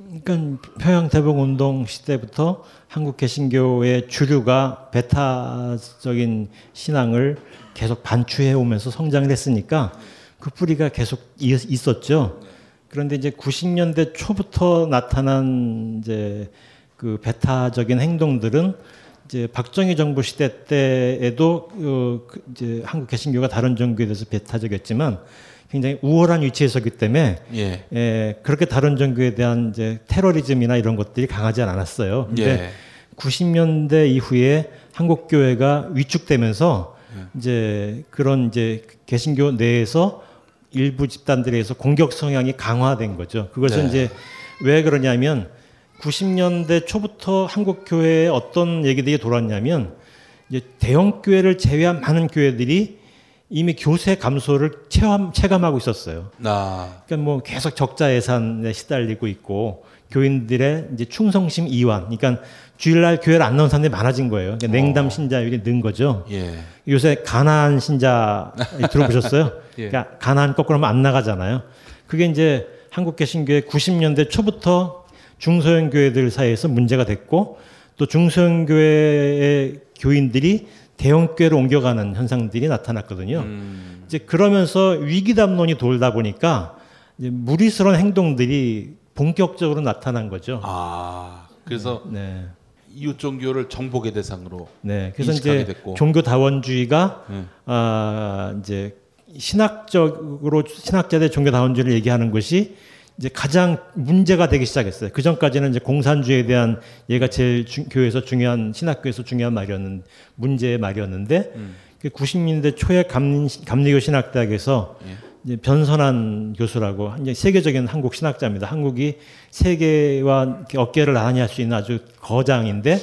그러니까 평양 대북 운동 시대부터 한국 개신교의 주류가 배타적인 신앙을 계속 반추해 오면서 성장을 했으니까 그 뿌리가 계속 이- 있었죠. 그런데 이제 90년대 초부터 나타난 이제 그 배타적인 행동들은 이제 박정희 정부 시대 때에도 어, 그 이제 한국 개신교가 다른 종교에 대해서 배타적이었지만 굉장히 우월한 위치에 서기 때문에 예. 예, 그렇게 다른 종교에 대한 이제 테러리즘이나 이런 것들이 강하지 않았어요. 근데 예. 90년대 이후에 한국 교회가 위축되면서 이제 그런 이제 개신교 내에서 일부 집단들에 의해서 공격 성향이 강화된 거죠. 그것은 네. 이제 왜 그러냐면 90년대 초부터 한국 교회에 어떤 얘기들이 돌았냐면 이제 대형 교회를 제외한 많은 교회들이 이미 교세 감소를 체감, 체감하고 있었어요. 나 그러니까 뭐 계속 적자 예산에 시달리고 있고 교인들의 이제 충성심 이완. 그러니까 주일날 교회를 안 나온 사람들이 많아진 거예요. 그러니까 냉담 신자율이 는 거죠. 예. 요새 가나안 신자 들어보셨어요? 예. 그러니까 가나안 거꾸로 하면 안 나가잖아요. 그게 이제 한국 개신교회 90년대 초부터 중소형 교회들 사이에서 문제가 됐고 또 중소형 교회의 교인들이 대형 교회로 옮겨가는 현상들이 나타났거든요. 음. 이제 그러면서 위기담론이 돌다 보니까 무리스러운 행동들이 본격적으로 나타난 거죠. 아 그래서 네. 이웃 종교를 정복의 대상으로 네. 그래서 이제 됐고. 종교 다원주의가 네. 아 이제 신학적으로 신학자들 종교 다원주의를 얘기하는 것이 이제 가장 문제가 되기 시작했어요. 그 전까지는 이제 공산주의에 대한 얘가 제일 주- 교회에서 중요한 신학교에서 중요한 말이었는 문제의 말이었는데 음. 그 90년대 초에 감, 감리교 신학대학에서 예. 변선한 교수라고 이제 세계적인 한국 신학자입니다. 한국이 세계와 어깨를 나란히 할 수 있는 아주 거장인데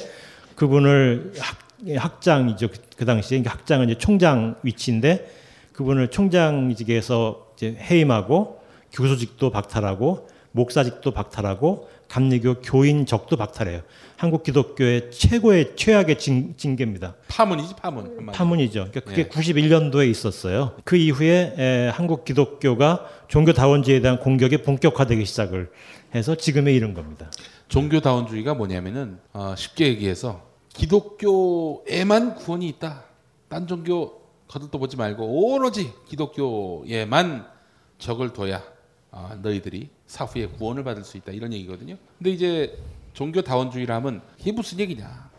그분을 학, 학장이죠. 그, 그 당시에 그러니까 학장은 이제 총장 위치인데 그분을 총장직에서 이제 해임하고 교수직도 박탈하고 목사직도 박탈하고 감리교 교인적도 박탈해요. 한국 기독교의 최고의 최악의 징, 징계입니다. 파문이지 파문. 파문이죠. 그러니까 그게 예. 91년도에 있었어요. 그 이후에 에, 한국 기독교가 종교 다원주의에 대한 공격이 본격화되기 시작을 해서 지금에 이른 겁니다. 종교다원주의가 뭐냐면은 어, 쉽게 얘기해서 기독교에만 구원이 있다. 딴 종교 거들떠 보지 말고 오로지 기독교에만 적을 둬야 아, 너희들이 사후에 구원을 받을 수 있다 이런 얘기거든요. 근데 이제 종교 다원주의라 하면 이게 무슨 얘기냐?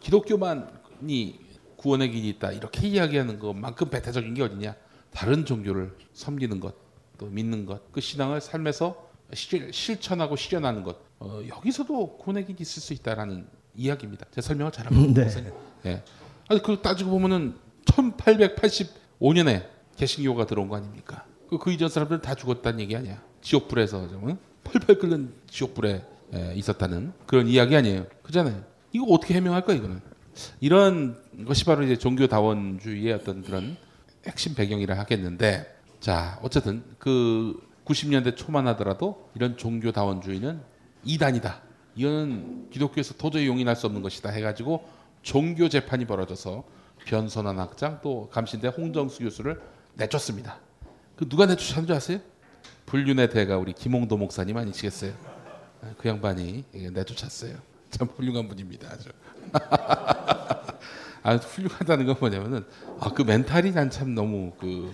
기독교만이 구원의 길이 있다 이렇게 이야기하는 것만큼 배타적인 게 어디냐? 다른 종교를 섬기는 것, 또 믿는 것, 그 신앙을 삶에서 실, 실천하고 실현하는 것, 어, 여기서도 구원의 길이 있을 수 있다라는 이야기입니다. 제 설명을 잘하고 네. 있어요. 예. 아니 그 따지고 보면은 1885년에 개신교가 들어온 거 아닙니까? 그, 그 이전 사람들은 다 죽었다는 얘기 아니야? 지옥불에서 좀 응? 펄펄 끓는 지옥불에 에, 있었다는 그런 이야기 아니에요? 그잖아요. 이거 어떻게 해명할 거야 이거는? 이런 것이 바로 이제 종교다원주의의 어떤 그런 핵심 배경이라 하겠는데 자 어쨌든 그 90년대 초만 하더라도 이런 종교다원주의는 이단이다. 이거는 기독교에서 도저히 용인할 수 없는 것이다 해가지고 종교 재판이 벌어져서 변선한 학장 또 감신대 홍정수 교수를 내쫓습니다. 그 누가 내쫓았는 줄 아세요? 불륜의 대가 우리 김홍도 목사님 아니시겠어요? 그 양반이 내쫓았어요. 참 훌륭한 분입니다. 아주. 아 훌륭하다는 건 뭐냐면은 아 그 멘탈이 난 참 너무 그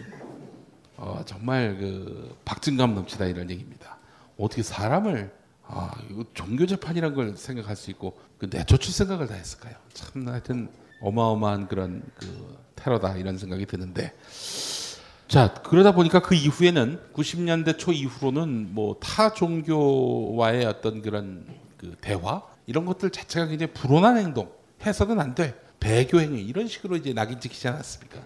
어, 정말 그 박진감 넘치다 이런 얘기입니다. 어떻게 사람을 아 이거 종교 재판이란 걸 생각할 수 있고 그 내쫓을 생각을 다 했을까요? 참 하여튼 어마어마한 그런 그 테러다 이런 생각이 드는데 자 그러다 보니까 그 이후에는 90년대 초 이후로는 뭐 타 종교와의 어떤 그런 그 대화 이런 것들 자체가 굉장히 불온한 행동 해서는 안 돼 배교 행위 이런 식으로 이제 낙인 찍히지 않았습니까?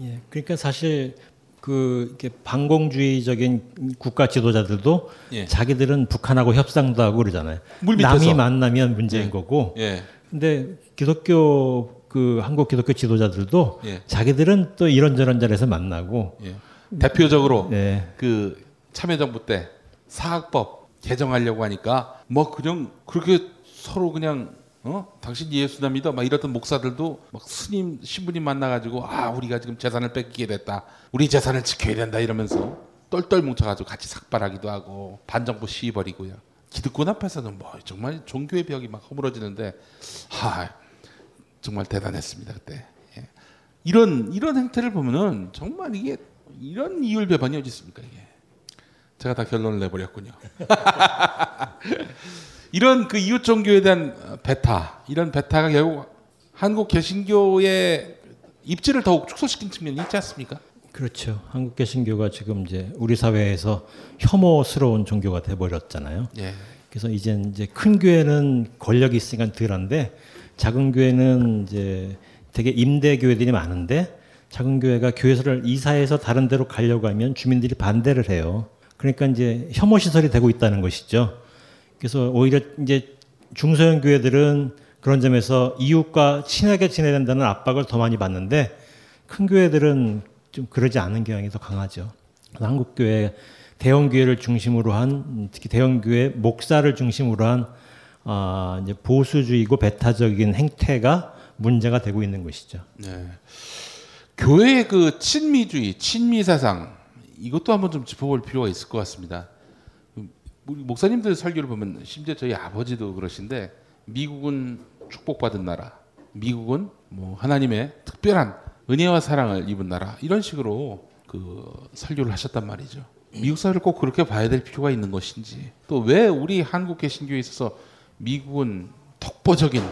예, 그러니까 사실 그 이렇게 반공주의적인 국가 지도자들도 예. 자기들은 북한하고 협상도 하고 그러잖아요. 남이 만나면 문제인 예. 거고. 예. 근데 기독교 그 한국 기독교 지도자들도 예. 자기들은 또 이런저런 자리에서 만나고. 예. 대표적으로 예. 그 참여정부 때 사학법 개정하려고 하니까 뭐 그냥 그렇게 서로 그냥 어 당신 예수나 믿어 막 이랬던 목사들도 막 스님 신부님 만나가지고 아 우리가 지금 재산을 뺏기게 됐다 우리 재산을 지켜야 된다 이러면서 똘똘 뭉쳐가지고 같이 삭발하기도 하고 반정부 시위 벌이고요 기득권 앞에서는 뭐 정말 종교의 벽이 막 허물어지는데 하 정말 대단했습니다 그때 예. 이런 이런 행태를 보면은 정말 이게 이런 이율 배반이 어디 있습니까 이게 제가 다 결론을 내버렸군요. 이런 그 이웃 종교에 대한 배타, 이런 배타가 결국 한국 개신교의 입지를 더욱 축소시킨 측면이 있지 않습니까? 그렇죠. 한국 개신교가 지금 이제 우리 사회에서 혐오스러운 종교가 돼 버렸잖아요. 예. 그래서 이제 이제 큰 교회는 권력이 있으니까 덜한데 작은 교회는 이제 되게 임대 교회들이 많은데 작은 교회가 교회를 이사해서 다른 데로 가려고 하면 주민들이 반대를 해요. 그러니까 이제 혐오 시설이 되고 있다는 것이죠. 그래서 오히려 이제 중소형 교회들은 그런 점에서 이웃과 친하게 지내야 된다는 압박을 더 많이 받는데 큰 교회들은 좀 그러지 않은 경향이 더 강하죠. 한국 교회 대형 교회를 중심으로 한 특히 대형 교회 목사를 중심으로 한 아, 이제 보수주의고 배타적인 행태가 문제가 되고 있는 것이죠. 네. 교회의 그 친미주의, 친미 사상 이것도 한번 좀 짚어볼 필요가 있을 것 같습니다. 목사님들 설교를 보면 심지어 저희 아버지도 그러신데 미국은 축복받은 나라, 미국은 뭐 하나님의 특별한 은혜와 사랑을 입은 나라 이런 식으로 그 설교를 하셨단 말이죠. 미국 사회를 꼭 그렇게 봐야 될 필요가 있는 것인지 또 왜 우리 한국 개신교에 있어서 미국은 독보적인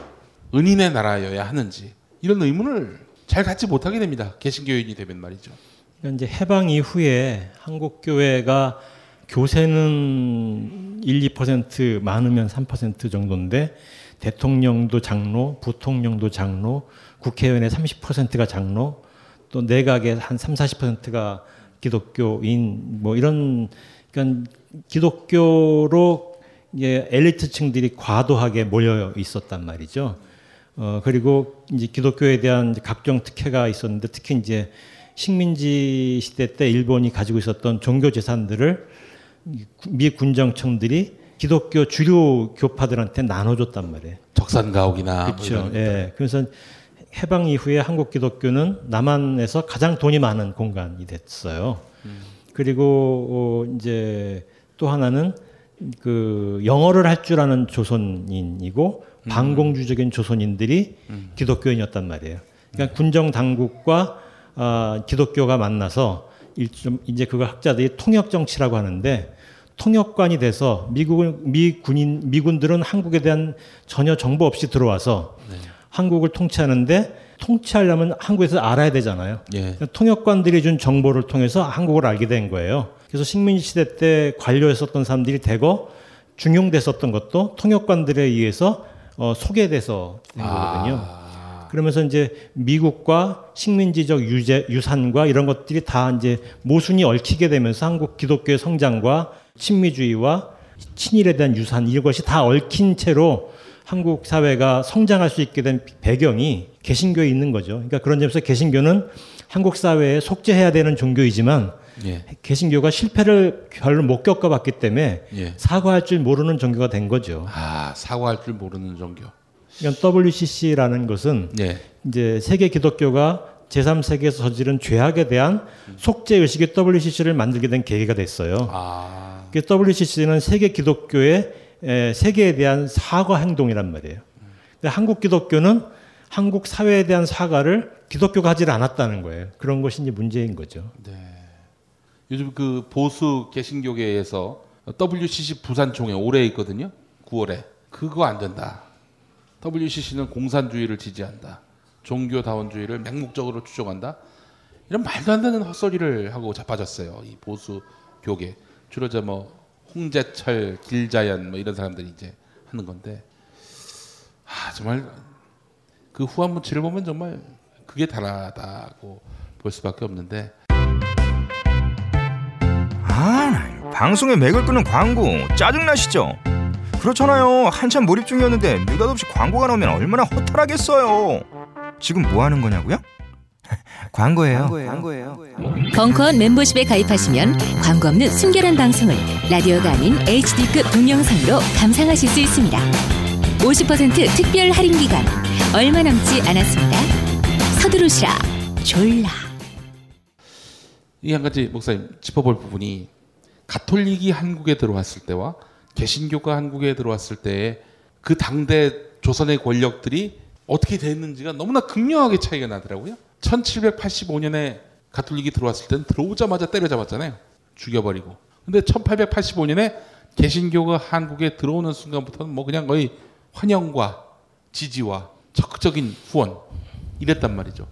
은인의 나라여야 하는지 이런 의문을 잘 갖지 못하게 됩니다. 개신교인이 되면 말이죠. 그러니까 이제 해방 이후에 한국 교회가 교세는 1, 2% 많으면 3% 정도인데 대통령도 장로, 부통령도 장로, 국회의원의 30%가 장로, 또 내각의 한 3, 40%가 기독교인 뭐 이런 그러니까 기독교로 이제 엘리트층들이 과도하게 모여 있었단 말이죠. 어 그리고 이제 기독교에 대한 각종 특혜가 있었는데 특히 이제 식민지 시대 때 일본이 가지고 있었던 종교 재산들을 미 군정청들이 기독교 주류 교파들한테 나눠줬단 말이에요. 적산가옥이나 뭐 그렇죠. 예. 그래서 해방 이후에 한국 기독교는 남한에서 가장 돈이 많은 공간이 됐어요. 그리고 어, 이제 또 하나는 그 영어를 할 줄 아는 조선인이고 반공주적인 조선인들이 기독교인이었단 말이에요. 그러니까 군정 당국과 아, 기독교가 만나서 일좀 이제 그걸 학자들이 통역 정치라고 하는데 통역관이 돼서 미국은 미 군인 미군들은 한국에 대한 전혀 정보 없이 들어와서 한국을 통치하는데 통치하려면 한국에서 알아야 되잖아요. 예. 통역관들이 준 정보를 통해서 한국을 알게 된 거예요. 그래서 식민지 시대 때 관료했었던 사람들이 대거 중용됐었던 것도 통역관들에 의해서 어, 소개돼서 된 거거든요. 아, 그러면서 이제 미국과 식민지적 유재, 유산과 이런 것들이 다 이제 모순이 얽히게 되면서 한국 기독교의 성장과 친미주의와 친일에 대한 유산 이것이 다 얽힌 채로 한국 사회가 성장할 수 있게 된 배경이 개신교에 있는 거죠. 그러니까 그런 점에서 개신교는 한국 사회에 속죄해야 되는 종교이지만 예. 개신교가 실패를 별로 못 겪어봤기 때문에 예. 사과할 줄 모르는 종교가 된 거죠. 아, 사과할 줄 모르는 종교. 그러니까 WCC라는 것은 예. 이제 세계 기독교가 제3세계에서 저지른 죄악에 대한 속죄 의식의 WCC를 만들게 된 계기가 됐어요. 아, 그 WCC는 세계 기독교의 에, 세계에 대한 사과 행동이란 말이에요. 근데 한국 기독교는 한국 사회에 대한 사과를 기독교가 하지를 않았다는 거예요. 그런 것이 이제 문제인 거죠. 요즘 그 보수 개신교계에서 WCC 부산총회 올해 있거든요. 9월에. 그거 안 된다. WCC는 공산주의를 지지한다. 종교다원주의를 맹목적으로 추종한다. 이런 말도 안 되는 헛소리를 하고 자빠졌어요. 이 보수 교계. 주로 저 뭐 홍재철, 길자연 뭐 이런 사람들이 이제 하는 건데 아 정말 그 후한무치를 보면 정말 그게 다르다고 볼 수밖에 없는데 방송에 맥을 끄는 광고 짜증나시죠? 그렇잖아요. 한참 몰입 중이었는데 느닷없이 광고가 나오면 얼마나 허탈하겠어요. 지금 뭐 하는 거냐고요? 광고예요. 벙커원 멤버십에 가입하시면 광고 없는 순결한 방송을 라디오가 아닌 HD급 동영상으로 감상하실 수 있습니다. 50% 특별 할인 기간 얼마 남지 않았습니다. 서두르시라 졸라. 이 한 가지 목사님 짚어볼 부분이 가톨릭이 한국에 들어왔을 때와 개신교가 한국에 들어왔을 때의 그 당대 조선의 권력들이 어떻게 됐는지가 너무나 극명하게 차이가 나더라고요. 1785년에 가톨릭이 들어왔을 때는 들어오자마자 때려잡았잖아요. 죽여버리고. 근데 1885년에 개신교가 한국에 들어오는 순간부터는 뭐 그냥 거의 환영과 지지와 적극적인 후원 이랬단 말이죠.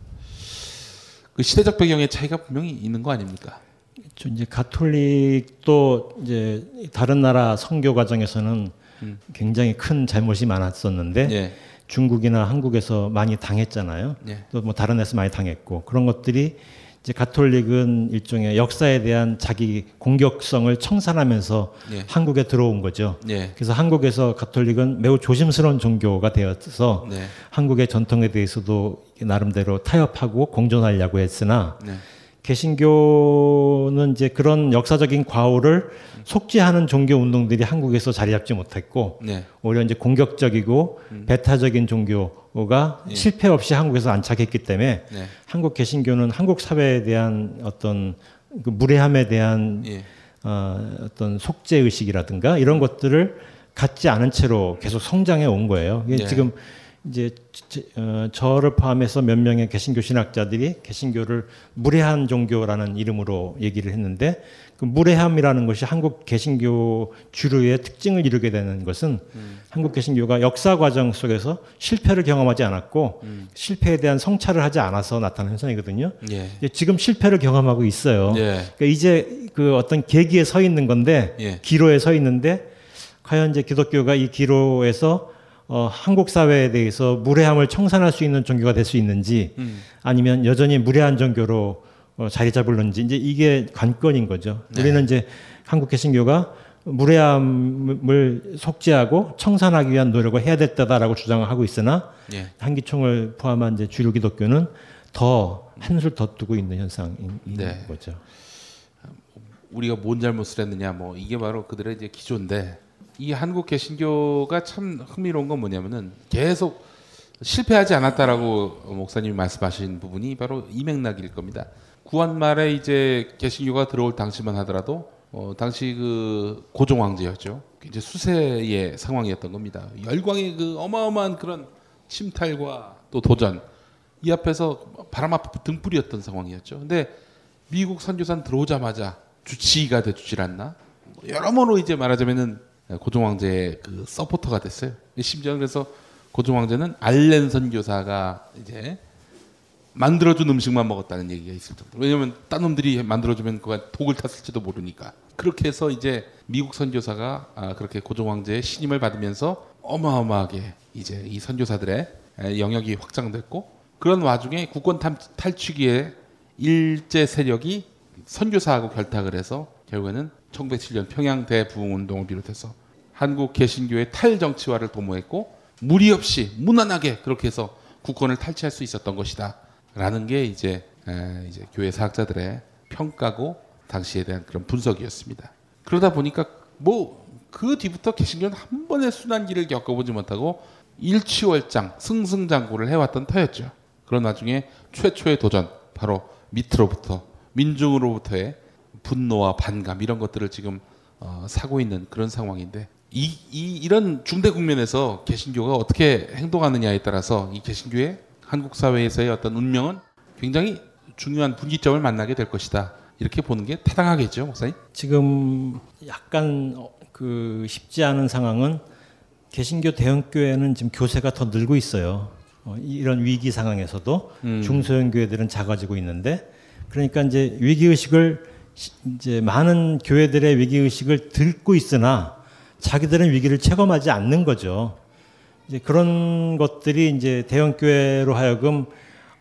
그 시대적 배경의 차이가 분명히 있는 거 아닙니까? 저 이제 가톨릭도 이제 다른 나라 선교 과정에서는 굉장히 큰 잘못이 많았었는데 예. 중국이나 한국에서 많이 당했잖아요. 예. 또뭐 다른 데서 많이 당했고 그런 것들이 이제 가톨릭은 일종의 역사에 대한 자기 공격성을 청산하면서 예. 한국에 들어온 거죠. 예. 그래서 한국에서 가톨릭은 매우 조심스러운 종교가 되어서 네. 한국의 전통에 대해서도 나름대로 타협하고 공존하려고 했으나 네. 개신교는 이제 그런 역사적인 과오를 속죄하는 종교 운동들이 한국에서 자리 잡지 못했고 네. 오히려 이제 공격적이고 배타적인 종교가 예. 실패 없이 한국에서 안착했기 때문에 네. 한국 개신교는 한국 사회에 대한 어떤 그 무례함에 대한 예. 어, 어떤 속죄 의식이라든가 이런 것들을 갖지 않은 채로 계속 성장해 온 거예요. 이게 네. 지금 이제 저- 어, 저를 포함해서 몇 명의 개신교 신학자들이 개신교를 무례한 종교라는 이름으로 얘기를 했는데 그 무례함이라는 것이 한국 개신교 주류의 특징을 이루게 되는 것은 한국 개신교가 역사 과정 속에서 실패를 경험하지 않았고 실패에 대한 성찰을 하지 않아서 나타나는 현상이거든요. 예. 지금 실패를 경험하고 있어요. 예. 그러니까 이제 그 어떤 계기에 서 있는 건데 예. 기로에 서 있는데 과연 이제 기독교가 이 기로에서 어, 한국 사회에 대해서 무례함을 청산할 수 있는 종교가 될 수 있는지 음. 아니면 여전히 무례한 종교로 어, 자리 잡을는지 이제 이게 관건인 거죠. 네. 우리는 이제 한국 개신교가 무례함을 속죄하고 청산하기 위한 노력을 해야 됐다라고 주장을 하고 있으나 예. 한기총을 포함한 이제 주류 기독교는 더 한술 더 두고 있는 현상인 네. 거죠. 우리가 뭔 잘못을 했느냐 뭐 이게 바로 그들의 이제 기조인데 이 한국 개신교가 참 흥미로운 건 뭐냐면은 계속 실패하지 않았다라고 목사님이 말씀하신 부분이 바로 이 맥락일 겁니다. 구원 말에 이제 개신교가 들어올 당시만 하더라도 어, 당시 그 고종 황제였죠. 이제 수세의 상황이었던 겁니다. 열광의 그 어마어마한 그런 침탈과 또 도전 이 앞에서 바람 앞에 등불이었던 상황이었죠. 근데 미국 선교산 들어오자마자 주치의가 돼주질 않나? 뭐 여러모로 이제 말하자면은 고종 황제의 그 서포터가 됐어요. 심지어 그래서 고종 황제는 알렌 선교사가 이제 만들어준 음식만 먹었다는 얘기가 있을 정도로 왜냐면 딴 놈들이 만들어주면 그가 독을 탔을지도 모르니까 그렇게 해서 이제 미국 선교사가 아, 그렇게 고종 황제의 신임을 받으면서 어마어마하게 이제 이 선교사들의 에, 영역이 확장됐고 그런 와중에 국권 탐- 탈취기에 일제 세력이 선교사하고 결탁을 해서 결국에는 1907년 평양 대부흥 운동을 비롯해서 한국 개신교의 탈정치화를 도모했고 무리 없이 무난하게 그렇게 해서 국권을 탈취할 수 있었던 것이다라는 게 이제 에, 이제 교회 사학자들의 평가고 당시에 대한 그런 분석이었습니다. 그러다 보니까 뭐 그 뒤부터 개신교는 한 번의 순환기를 겪어보지 못하고 일취월장 승승장구를 해왔던 터였죠. 그런 와중에 최초의 도전 바로 밑으로부터 민중으로부터의 분노와 반감 이런 것들을 지금 어, 사고 있는 그런 상황인데 이, 이 이런 중대 국면에서 개신교가 어떻게 행동하느냐에 따라서 이 개신교의 한국 사회에서의 어떤 운명은 굉장히 중요한 분기점을 만나게 될 것이다 이렇게 보는 게 타당하겠죠 목사님? 지금 약간 어, 그 쉽지 않은 상황은 개신교 대형교회는 지금 교세가 더 늘고 있어요. 어, 이런 위기 상황에서도 음. 중소형 교회들은 작아지고 있는데 그러니까 이제 위기 의식을 시- 이제 많은 교회들의 위기 의식을 듣고 있으나 자기들은 위기를 체감하지 않는 거죠. 이제 그런 것들이 이제 대형 교회로 하여금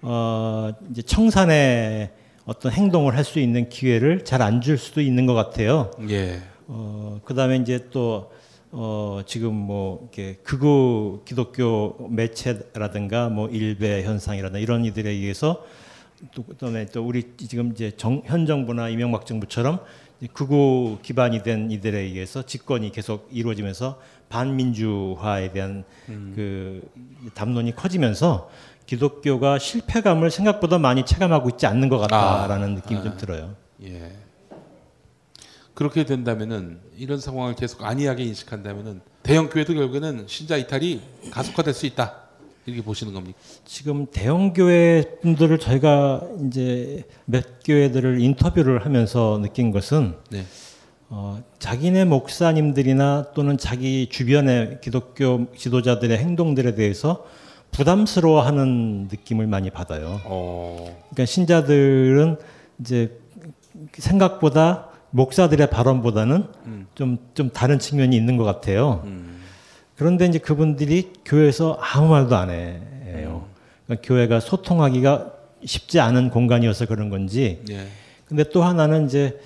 어 이제 청산의 어떤 행동을 할 수 있는 기회를 잘 안 줄 수도 있는 것 같아요. 예. 어 그다음에 이제 또 어, 지금 뭐 이렇게 극우 기독교 매체라든가 뭐 일배 현상이라든가 이런 이들에 의해서 또 그다음에 또 우리 지금 이제 정, 현 정부나 이명박 정부처럼 이 극우 기반이 된 이들에 의해서 집권이 계속 이루어지면서 반민주화에 대한 그 담론이 커지면서 기독교가 실패감을 생각보다 많이 체감하고 있지 않는 것 같다라는 느낌이 좀 들어요. 예. 그렇게 된다면은 이런 상황을 계속 안이하게 인식한다면은 대형 교회도 결국에는 신자 이탈이 가속화될 수 있다 이렇게 보시는 겁니까? 지금 대형 교회 분들을 저희가 이제 몇 교회들을 인터뷰를 하면서 느낀 것은 네. 어, 자기네 목사님들이나 또는 자기 주변의 기독교 지도자들의 행동들에 대해서 부담스러워하는 느낌을 많이 받아요. 어. 그러니까 신자들은 이제 생각보다 목사들의 발언보다는 좀, 좀 다른 측면이 있는 것 같아요. 음. 그런데 이제 그분들이 교회에서 아무 말도 안 해요. 그러니까 교회가 소통하기가 쉽지 않은 공간이어서 그런 건지 예. 근데 또 하나는 이제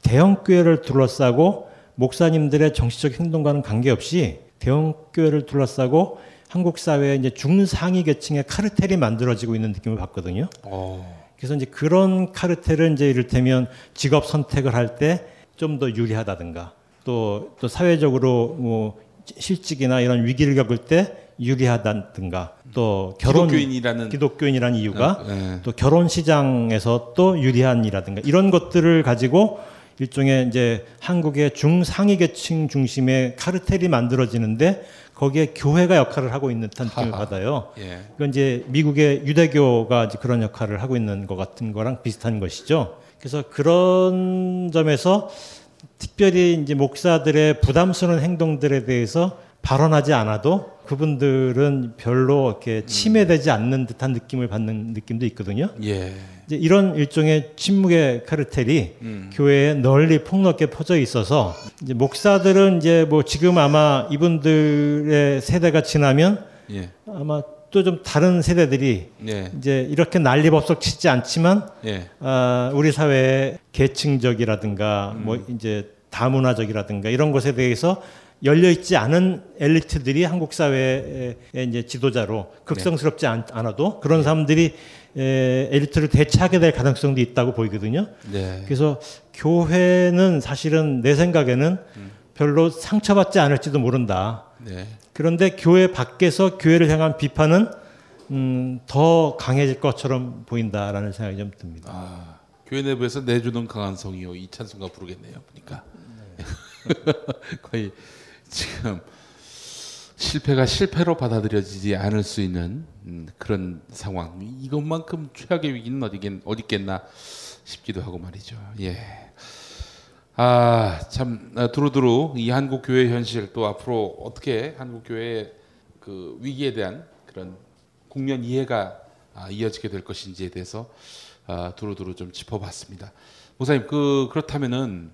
대형 교회를 둘러싸고 목사님들의 정치적 행동과는 관계없이 대형 교회를 둘러싸고 한국 사회에 이제 중상위 계층의 카르텔이 만들어지고 있는 느낌을 받거든요. 어. 그래서 이제 그런 카르텔은 이제 이를테면 직업 선택을 할 때 좀 더 유리하다든가 또, 또 사회적으로 뭐 실직이나 이런 위기를 겪을 때 유리하다든가 또 결혼 기독교인이라는 기독교인이라는 이유가 어, 예. 또 결혼 시장에서 또 유리한이라든가 이런 것들을 가지고 일종의 이제 한국의 중상위 계층 중심의 카르텔이 만들어지는데 거기에 교회가 역할을 하고 있는 듯한 느낌을. 받아요. 예. 그건 이제 미국의 유대교가 이제 그런 역할을 하고 있는 것 같은 거랑 비슷한 것이죠. 그래서 그런 점에서 특별히 이제 목사들의 부담스러운 행동들에 대해서 발언하지 않아도 그분들은 별로 이렇게 침해되지 않는 듯한 느낌을 받는 느낌도 있거든요. 예. 이제 이런 일종의 침묵의 카르텔이 음. 교회에 널리 폭넓게 퍼져 있어서 이제 목사들은 이제 뭐 지금 아마 이분들의 세대가 지나면 예. 아마 또 좀 다른 세대들이 예. 이제 이렇게 난리법석 치지 않지만 예. 아, 우리 사회의 계층적이라든가 뭐 이제 다문화적이라든가 이런 것에 대해서 열려 있지 않은 엘리트들이 한국 사회의 이제 지도자로 극성스럽지 않, 않아도 그런 사람들이 에, 엘리트를 대체하게 될 가능성도 있다고 보이거든요. 네. 그래서 교회는 사실은 내 생각에는 별로 상처받지 않을지도 모른다. 네. 그런데 교회 밖에서 교회를 향한 비판은 음, 더 강해질 것처럼 보인다라는 생각이 좀 듭니다. 아, 교회 내부에서 내주는 강한 성이요 이찬순가 부르겠네요. 보니까 거의 지금 실패가 실패로 받아들여지지 않을 수 있는 음, 그런 상황. 이것만큼 최악의 위기는 어디겠 어디겠나 싶기도 하고 말이죠. 예. 아, 참 아, 두루두루 이 한국 교회 현실 또 앞으로 어떻게 한국 교회의 그 위기에 대한 그런 국면 이해가 아, 이어지게 될 것인지에 대해서 아, 두루두루 좀 짚어봤습니다. 목사님, 그 그렇다면은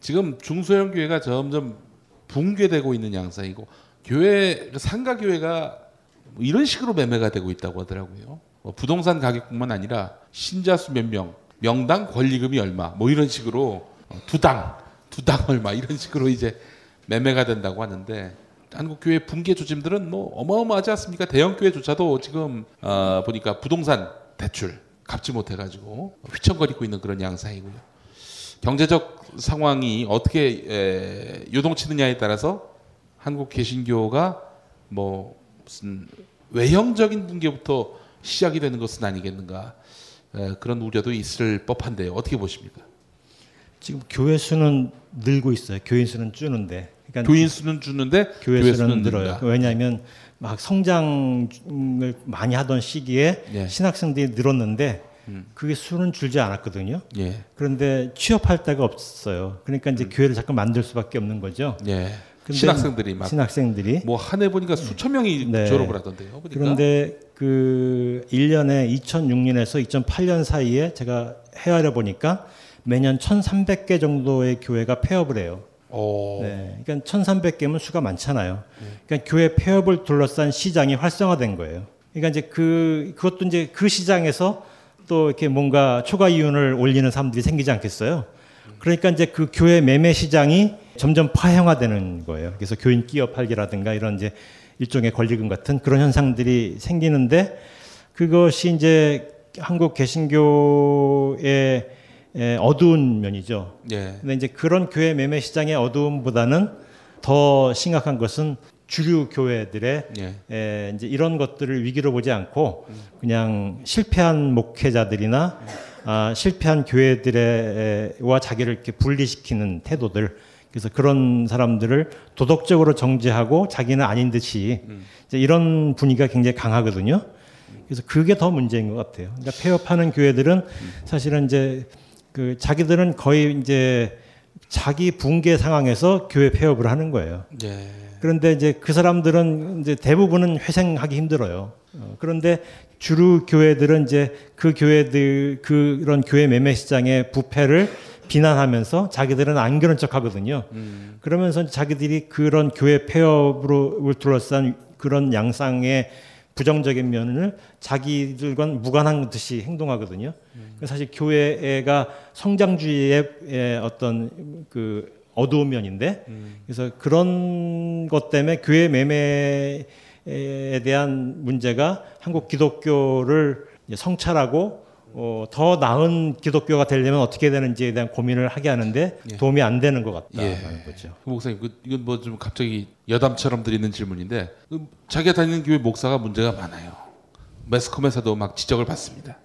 지금 중소형 교회가 점점 붕괴되고 있는 양상이고 교회 그 상가 교회가 뭐 이런 식으로 매매가 되고 있다고 하더라고요. 뭐 부동산 가격뿐만 아니라 신자 수 몇 명, 명당 권리금이 얼마, 뭐 이런 식으로 어, 두 당, 두 당 얼마 이런 식으로 이제 매매가 된다고 하는데 한국 교회 붕괴 조짐들은 뭐 어마어마하지 않습니까? 대형 교회조차도 지금 어, 보니까 부동산 대출 갚지 못해 가지고 휘청거리고 있는 그런 양상이고요. 경제적 상황이 어떻게 에, 요동치느냐에 따라서 한국 개신교가 뭐 무슨 외형적인 붕괴부터 시작이 되는 것은 아니겠는가 에, 그런 우려도 있을 법한데요. 어떻게 보십니까? 지금 교회 수는 늘고 있어요. 교인 수는 줄는데. 그러니까 교인 수는 주는데 교회 수는 늘어요. 왜냐하면 막 성장을 많이 하던 시기에 예. 신학생들이 늘었는데 그게 수는 줄지 않았거든요. 예, 그런데 취업할 데가 없어요. 그러니까 이제 교회를 자꾸 만들 수밖에 없는 거죠. 예. 신학생들이 막 신학생들이 뭐 한 해 보니까 수천 명이 네. 졸업을 하던데요. 보니까. 그런데 그 1년에 2006년에서 2008년 사이에 제가 헤아려 보니까 매년 1,300개 정도의 교회가 폐업을 해요. 어, 네. 그러니까 1,300개면 수가 많잖아요. 그러니까 교회 폐업을 둘러싼 시장이 활성화된 거예요. 그러니까 이제 그 그것도 이제 그 시장에서 또 이렇게 뭔가 초과 이윤을 올리는 사람들이 생기지 않겠어요. 그러니까 이제 그 교회 매매 시장이 점점 파형화되는 거예요. 그래서 교인 끼어 팔기라든가 이런 이제 일종의 권리금 같은 그런 현상들이 생기는데 그것이 이제 한국 개신교의 에, 어두운 면이죠. 예, 근데 이제 그런 교회 매매 시장의 어두움보다는 더 심각한 것은 주류 교회들의 예, 에, 이제 이런 것들을 위기로 보지 않고 그냥 실패한 목회자들이나 아, 실패한 교회들과 자기를 이렇게 분리시키는 태도들 그래서 그런 사람들을 도덕적으로 정죄하고 자기는 아닌 듯이 이제 이런 분위기가 굉장히 강하거든요. 그래서 그게 더 문제인 것 같아요. 그러니까 폐업하는 교회들은 사실은 이제 그 자기들은 거의 이제 자기 붕괴 상황에서 교회 폐업을 하는 거예요. 예, 그런데 이제 그 사람들은 이제 대부분은 회생하기 힘들어요. 어, 그런데 주류 교회들은 이제 그 교회들 그런 교회 매매 시장의 부패를 비난하면서 자기들은 안 그런 척 하거든요. 그러면서 자기들이 그런 교회 폐업으로 둘러싼 그런 양상의 부정적인 면을 자기들과는 무관한 듯이 행동하거든요. 그래서 사실 교회가 성장주의의 에, 어떤 그 어두운 면인데 그래서 그런 것 때문에 교회 매매에 대한 문제가 한국 기독교를 성찰하고 어, 더 나은 기독교가 되려면 어떻게 되는지에 대한 고민을 하게 하는데 예. 도움이 안 되는 것 예. 같다는 거죠. 그 목사님, 그, 이건 뭐 좀 갑자기 여담처럼 드리는 질문인데 그 자기가 다니는 교회 목사가 문제가 많아요. 매스컴에서도 막 지적을 받습니다.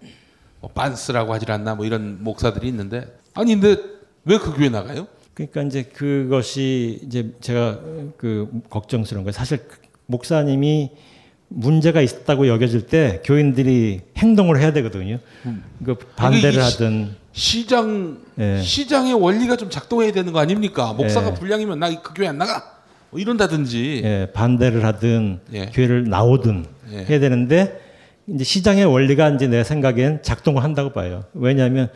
뭐 빤스라고 하질 않나 뭐 이런 목사들이 있는데 아니 근데 왜 그 교회 나가요? 그러니까 이제 그것이 이제 제가 그 걱정스러운 거예요. 사실 그 목사님이 문제가 있다고 여겨질 때 교인들이 행동을 해야 되거든요. 그 반대를 이게 시- 하든 시 장 예. 시장의 원리가 좀 작동해야 되는 거 아닙니까? 목사가 예. 불량이면 나 그 교회 안 나가. 뭐 이런다든지. 예, 반대를 하든 예. 교회를 나오든 예. 해야 되는데 이제 시장의 원리가 이제 내 생각엔 작동을 한다고 봐요. 왜냐하면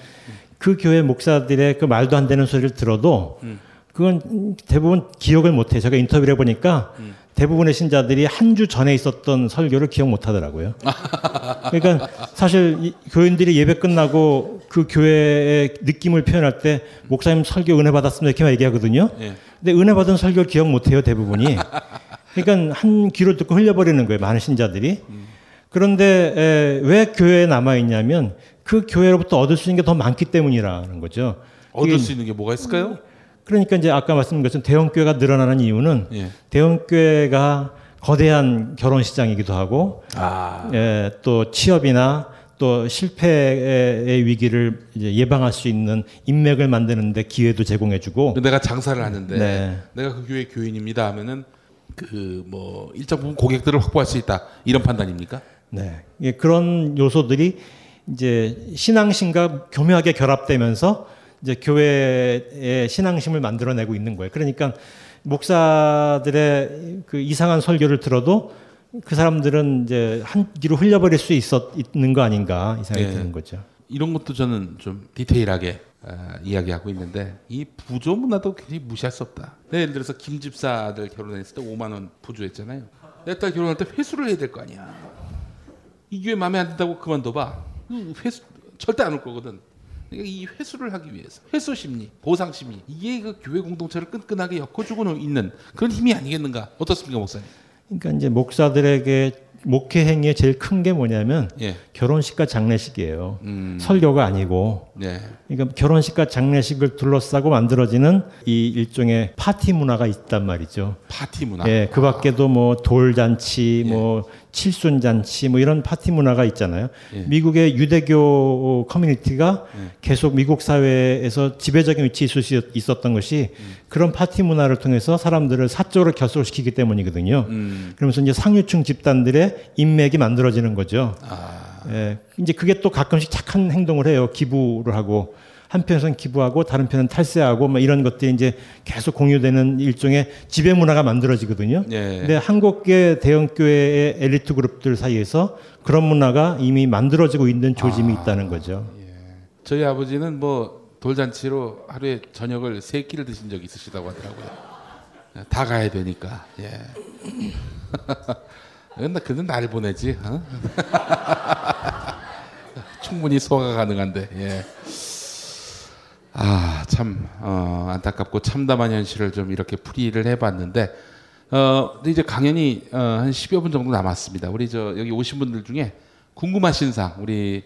그 교회 목사들의 그 말도 안 되는 소리를 들어도 음. 그건 대부분 기억을 못해요. 제가 인터뷰를 해보니까 음. 대부분의 신자들이 한 주 전에 있었던 설교를 기억 못 하더라고요. 그러니까 사실 이 교인들이 예배 끝나고 그 교회의 느낌을 표현할 때 목사님 설교 은혜 받았습니다 이렇게만 얘기하거든요. 예. 근데 은혜 받은 설교를 기억 못 해요 대부분이. 그러니까 한 귀로 듣고 흘려버리는 거예요 많은 신자들이. 그런데 에, 왜 교회에 남아 있냐면 그 교회로부터 얻을 수 있는 게 더 많기 때문이라는 거죠. 얻을 수 있는 게 뭐가 있을까요? 그러니까 이제 아까 말씀드린 것처럼 대형 교회가 늘어나는 이유는 예. 대형 교회가 거대한 결혼 시장이기도 하고 아. 예, 또 취업이나 또 실패의 위기를 예방할 수 있는 인맥을 만드는데 기회도 제공해주고 내가 장사를 하는데 네. 내가 그 교회 교인입니다 하면은 그 뭐 일정 부분 고객들을 확보할 수 있다 이런 판단입니까? 네. 예, 그런 요소들이 이제 신앙심과 교묘하게 결합되면서 이제 교회의 신앙심을 만들어내고 있는 거예요. 그러니까 목사들의 그 이상한 설교를 들어도 그 사람들은 이제 한 귀로 흘려버릴 수 있었 있는 거 아닌가 이 생각이 예. 드는 거죠. 이런 것도 저는 좀 디테일하게 아, 이야기하고 있는데 이 부조 문화도 굉장히 무시할 수 없다. 네, 예를 들어서 김 집사들 결혼했을 때 5만 원 부조했잖아요. 내 딸 결혼할 때 회수를 해야 될 거 아니야. 이 교회 마음에 안 든다고 그만둬봐. 그 회수 절대 안 올 거거든. 그러니까 이 회수를 하기 위해서 회수 심리, 보상 심리 이게 그 교회 공동체를 끈끈하게 엮어주고 있는 그런 힘이 아니겠는가? 어떻습니까, 목사님? 그러니까 이제 목사들에게 목회 행위의 제일 큰 게 뭐냐면 예, 결혼식과 장례식이에요. 음, 설교가 아니고 네, 그러니까 결혼식과 장례식을 둘러싸고 만들어지는 이 일종의 파티 문화가 있단 말이죠. 파티 문화. 예, 그 밖에도 뭐 돌잔치, 뭐 칠순잔치, 뭐 이런 파티 문화가 있잖아요. 예. 미국의 유대교 커뮤니티가 예. 계속 미국 사회에서 지배적인 위치에 있을 수 있었던 것이 음. 그런 파티 문화를 통해서 사람들을 사적으로 결속시키기 때문이거든요. 음, 그러면서 이제 상류층 집단들의 인맥이 만들어지는 거죠. 아, 예, 이제 그게 또 가끔씩 착한 행동을 해요. 기부를 하고 한편에서는 기부하고 다른 편은 탈세하고 뭐 이런 것들이 이제 계속 공유되는 일종의 지배 문화가 만들어지거든요. 예. 근데 한국계 대형 교회의 엘리트 그룹들 사이에서 그런 문화가 이미 만들어지고 있는 조짐이 있다는 거죠. 저희 아버지는 뭐 돌잔치로 하루에 저녁을 세 끼를 드신 적이 있으시다고 하더라고요. 다 가야 되니까. 예. 근데 그는 날 보내지. 어? 충분히 소화가 가능한데. 예. 아, 참 어, 안타깝고 참담한 현실을 좀 이렇게 풀이를 해봤는데 어, 이제 강연이 어, 한 10여 분 정도 남았습니다. 우리 저 여기 오신 분들 중에 궁금하신 사항 우리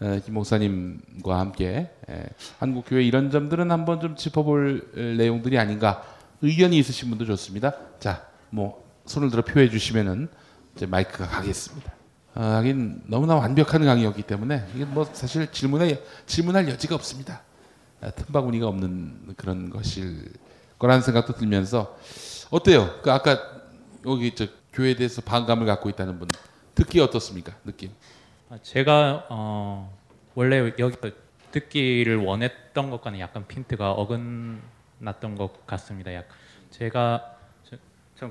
어, 김 목사님과 함께 에, 한국 교회 이런 점들은 한번 좀 짚어볼 에, 내용들이 아닌가 의견이 있으신 분도 좋습니다. 자, 뭐 손을 들어 표해 주시면은 이제 마이크가 가겠습니다. 어, 하긴 너무나 완벽한 강의였기 때문에 이게 뭐 사실 질문에 질문할 여지가 없습니다. 아, 틈바구니가 없는 그런 것일 거라는 생각도 들면서 어때요? 그 아까 여기 저 교회에 대해서 반감을 갖고 있다는 분 듣기 어떻습니까? 느낌? 아, 제가 어, 원래 여기 듣기를 원했던 것과는 약간 핀트가 어긋났던 것 같습니다. 약 제가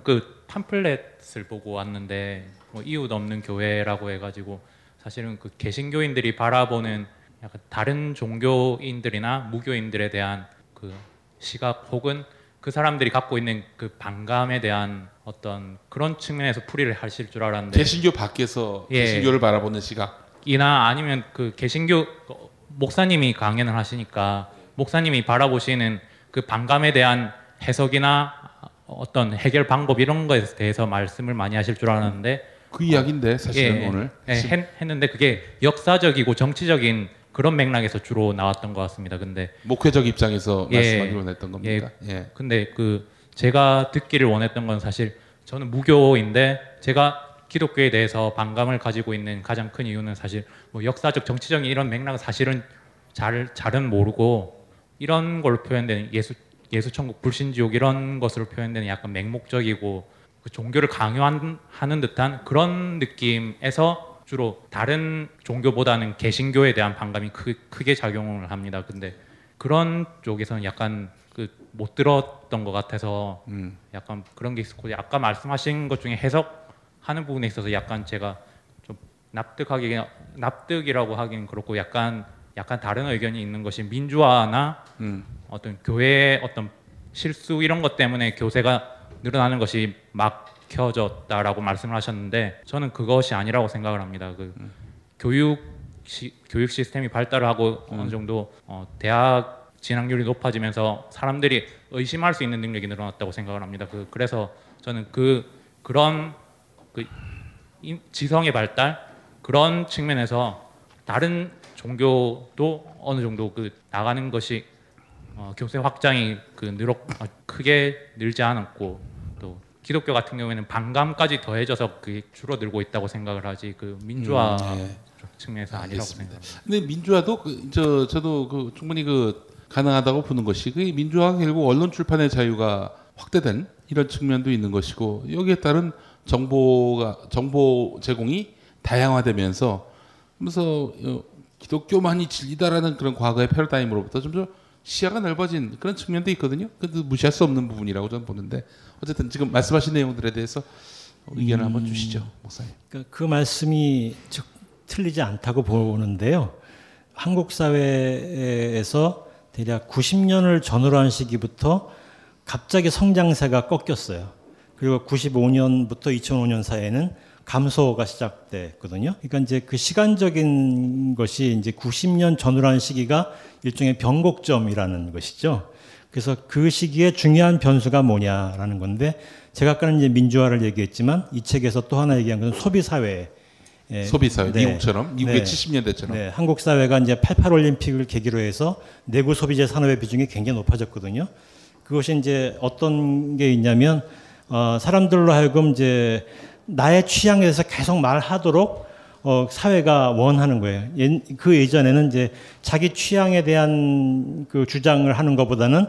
그 팜플렛을 보고 왔는데 뭐 이웃 없는 교회라고 해가지고 사실은 그 개신교인들이 바라보는 약간 다른 종교인들이나 무교인들에 대한 그 시각 혹은 그 사람들이 갖고 있는 그 반감에 대한 어떤 그런 측면에서 풀이를 하실 줄 알았는데 개신교 밖에서 예. 개신교를 바라보는 시각. 이나 아니면 그 개신교 목사님이 강연을 하시니까 목사님이 바라보시는 그 반감에 대한 해석이나 어떤 해결 방법 이런 거에 대해서 말씀을 많이 하실 줄 알았는데 그 이야기인데 사실은 예, 오늘 예, 했, 했는데 그게 역사적이고 정치적인 그런 맥락에서 주로 나왔던 것 같습니다. 근데 목회적 입장에서 예. 말씀하기로 했던 겁니까? 예. 예. 근데 그 제가 듣기를 원했던 건 사실 저는 무교인데 제가 기독교에 대해서 반감을 가지고 있는 가장 큰 이유는 사실 뭐 역사적 정치적인 이런 맥락은 사실은 잘 잘은 모르고 이런 걸로 표현되는 예수 예수 천국 불신 지옥 이런 것으로 표현되는 약간 맹목적이고 그 종교를 강요하는 듯한 그런 느낌에서 주로 다른 종교보다는 개신교에 대한 반감이 크, 크게 작용을 합니다. 근데 그런 쪽에서는 약간 그 못 들었던 것 같아서 음. 약간 그런 게 있었고 아까 말씀하신 것 중에 해석하는 부분에 있어서 약간 제가 좀 납득하기 납득이라고 하기는 그렇고 약간 약간 다른 의견이 있는 것이 민주화나 음. 어떤 교회의 어떤 실수 이런 것 때문에 교세가 늘어나는 것이 막 혀졌다라고 말씀을 하셨는데 저는 그것이 아니라고 생각을 합니다. 그 교육 시, 교육 시스템이 발달을 하고 어느 정도 어, 대학 진학률이 높아지면서 사람들이 의심할 수 있는 능력이 늘어났다고 생각을 합니다. 그 그래서 저는 그 그런 그 인- 지성의 발달 그런 측면에서 다른 종교도 어느 정도 그 나가는 것이 어, 교세 확장이 그 늘어 어, 크게 늘지 않았고 또 기독교 같은 경우에는 반감까지 더해져서 그게 줄어들고 있다고 생각을 하지 그 민주화 음, 예. 측면에서 아니라고. 생각합니다. 근데 민주화도 그, 저 저도 그 충분히 그 가능하다고 보는 것이 그 민주화가 결국 언론 출판의 자유가 확대된 이런 측면도 있는 것이고 여기에 따른 정보가 정보 제공이 다양화되면서 그래서 어, 기독교만이 진리다라는 그런 과거의 패러다임으로부터 좀더 시야가 넓어진 그런 측면도 있거든요. 근데 무시할 수 없는 부분이라고 저는 보는데 어쨌든 지금 말씀하신 내용들에 대해서 의견을 한번 주시죠, 목사님. 그, 그 말씀이 즉 틀리지 않다고 보는데요. 한국 사회에서 대략 90년을 전후로 한 시기부터 갑자기 성장세가 꺾였어요. 그리고 95년부터 2005년 사이에는 감소가 시작됐거든요. 그러니까 이제 그 시간적인 것이 이제 90년 전후로 한 시기가 일종의 변곡점이라는 것이죠. 그래서 그 시기에 중요한 변수가 뭐냐라는 건데 제가 아까는 이제 민주화를 얘기했지만 이 책에서 또 하나 얘기한 것은 소비 사회. 소비 사회 미국처럼? 미국의 70년대처럼? 네, 한국 사회가 이제 88 올림픽을 계기로 해서 내구 소비재 산업의 비중이 굉장히 높아졌거든요. 그것이 이제 어떤 게 있냐면 어, 사람들로 하여금 이제 나의 취향에 대해서 계속 말하도록 어, 사회가 원하는 거예요. 예, 그 예전에는 이제 자기 취향에 대한 그 주장을 하는 것보다는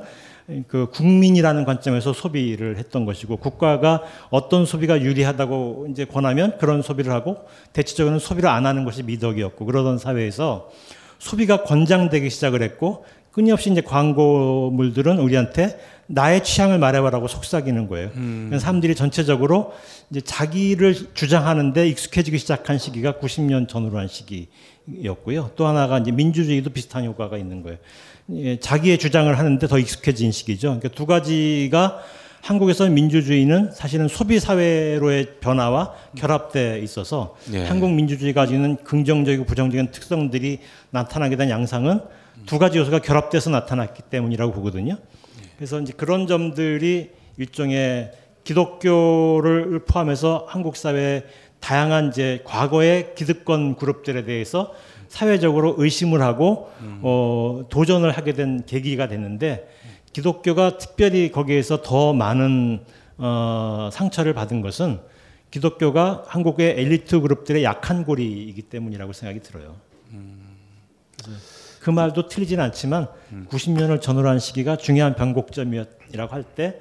그 국민이라는 관점에서 소비를 했던 것이고 국가가 어떤 소비가 유리하다고 이제 권하면 그런 소비를 하고 대체적으로는 소비를 안 하는 것이 미덕이었고 그러던 사회에서 소비가 권장되기 시작을 했고 끊임없이 이제 광고물들은 우리한테 나의 취향을 말해봐라고 속삭이는 거예요. 그래서 사람들이 전체적으로 이제 자기를 주장하는데 익숙해지기 시작한 시기가 90년 전후로 한 시기였고요. 또 하나가 이제 민주주의도 비슷한 효과가 있는 거예요. 예, 자기의 주장을 하는데 더 익숙해진 시기죠. 그러니까 두 가지가 한국에서 민주주의는 사실은 소비 사회로의 변화와 결합돼 있어서 예. 한국 민주주의가 가지는 긍정적이고 부정적인 특성들이 나타나게 된 양상은 두 가지 요소가 결합돼서 나타났기 때문이라고 보거든요. 그래서 이제 그런 점들이 일종의 기독교를 포함해서 한국 사회 다양한 이제 과거의 기득권 그룹들에 대해서 사회적으로 의심을 하고 어, 도전을 하게 된 계기가 됐는데 기독교가 특별히 거기에서 더 많은 어, 상처를 받은 것은 기독교가 한국의 엘리트 그룹들의 약한 고리이기 때문이라고 생각이 들어요. 그 말도 틀리진 않지만 90년을 전후로 한 시기가 중요한 변곡점이라고 할 때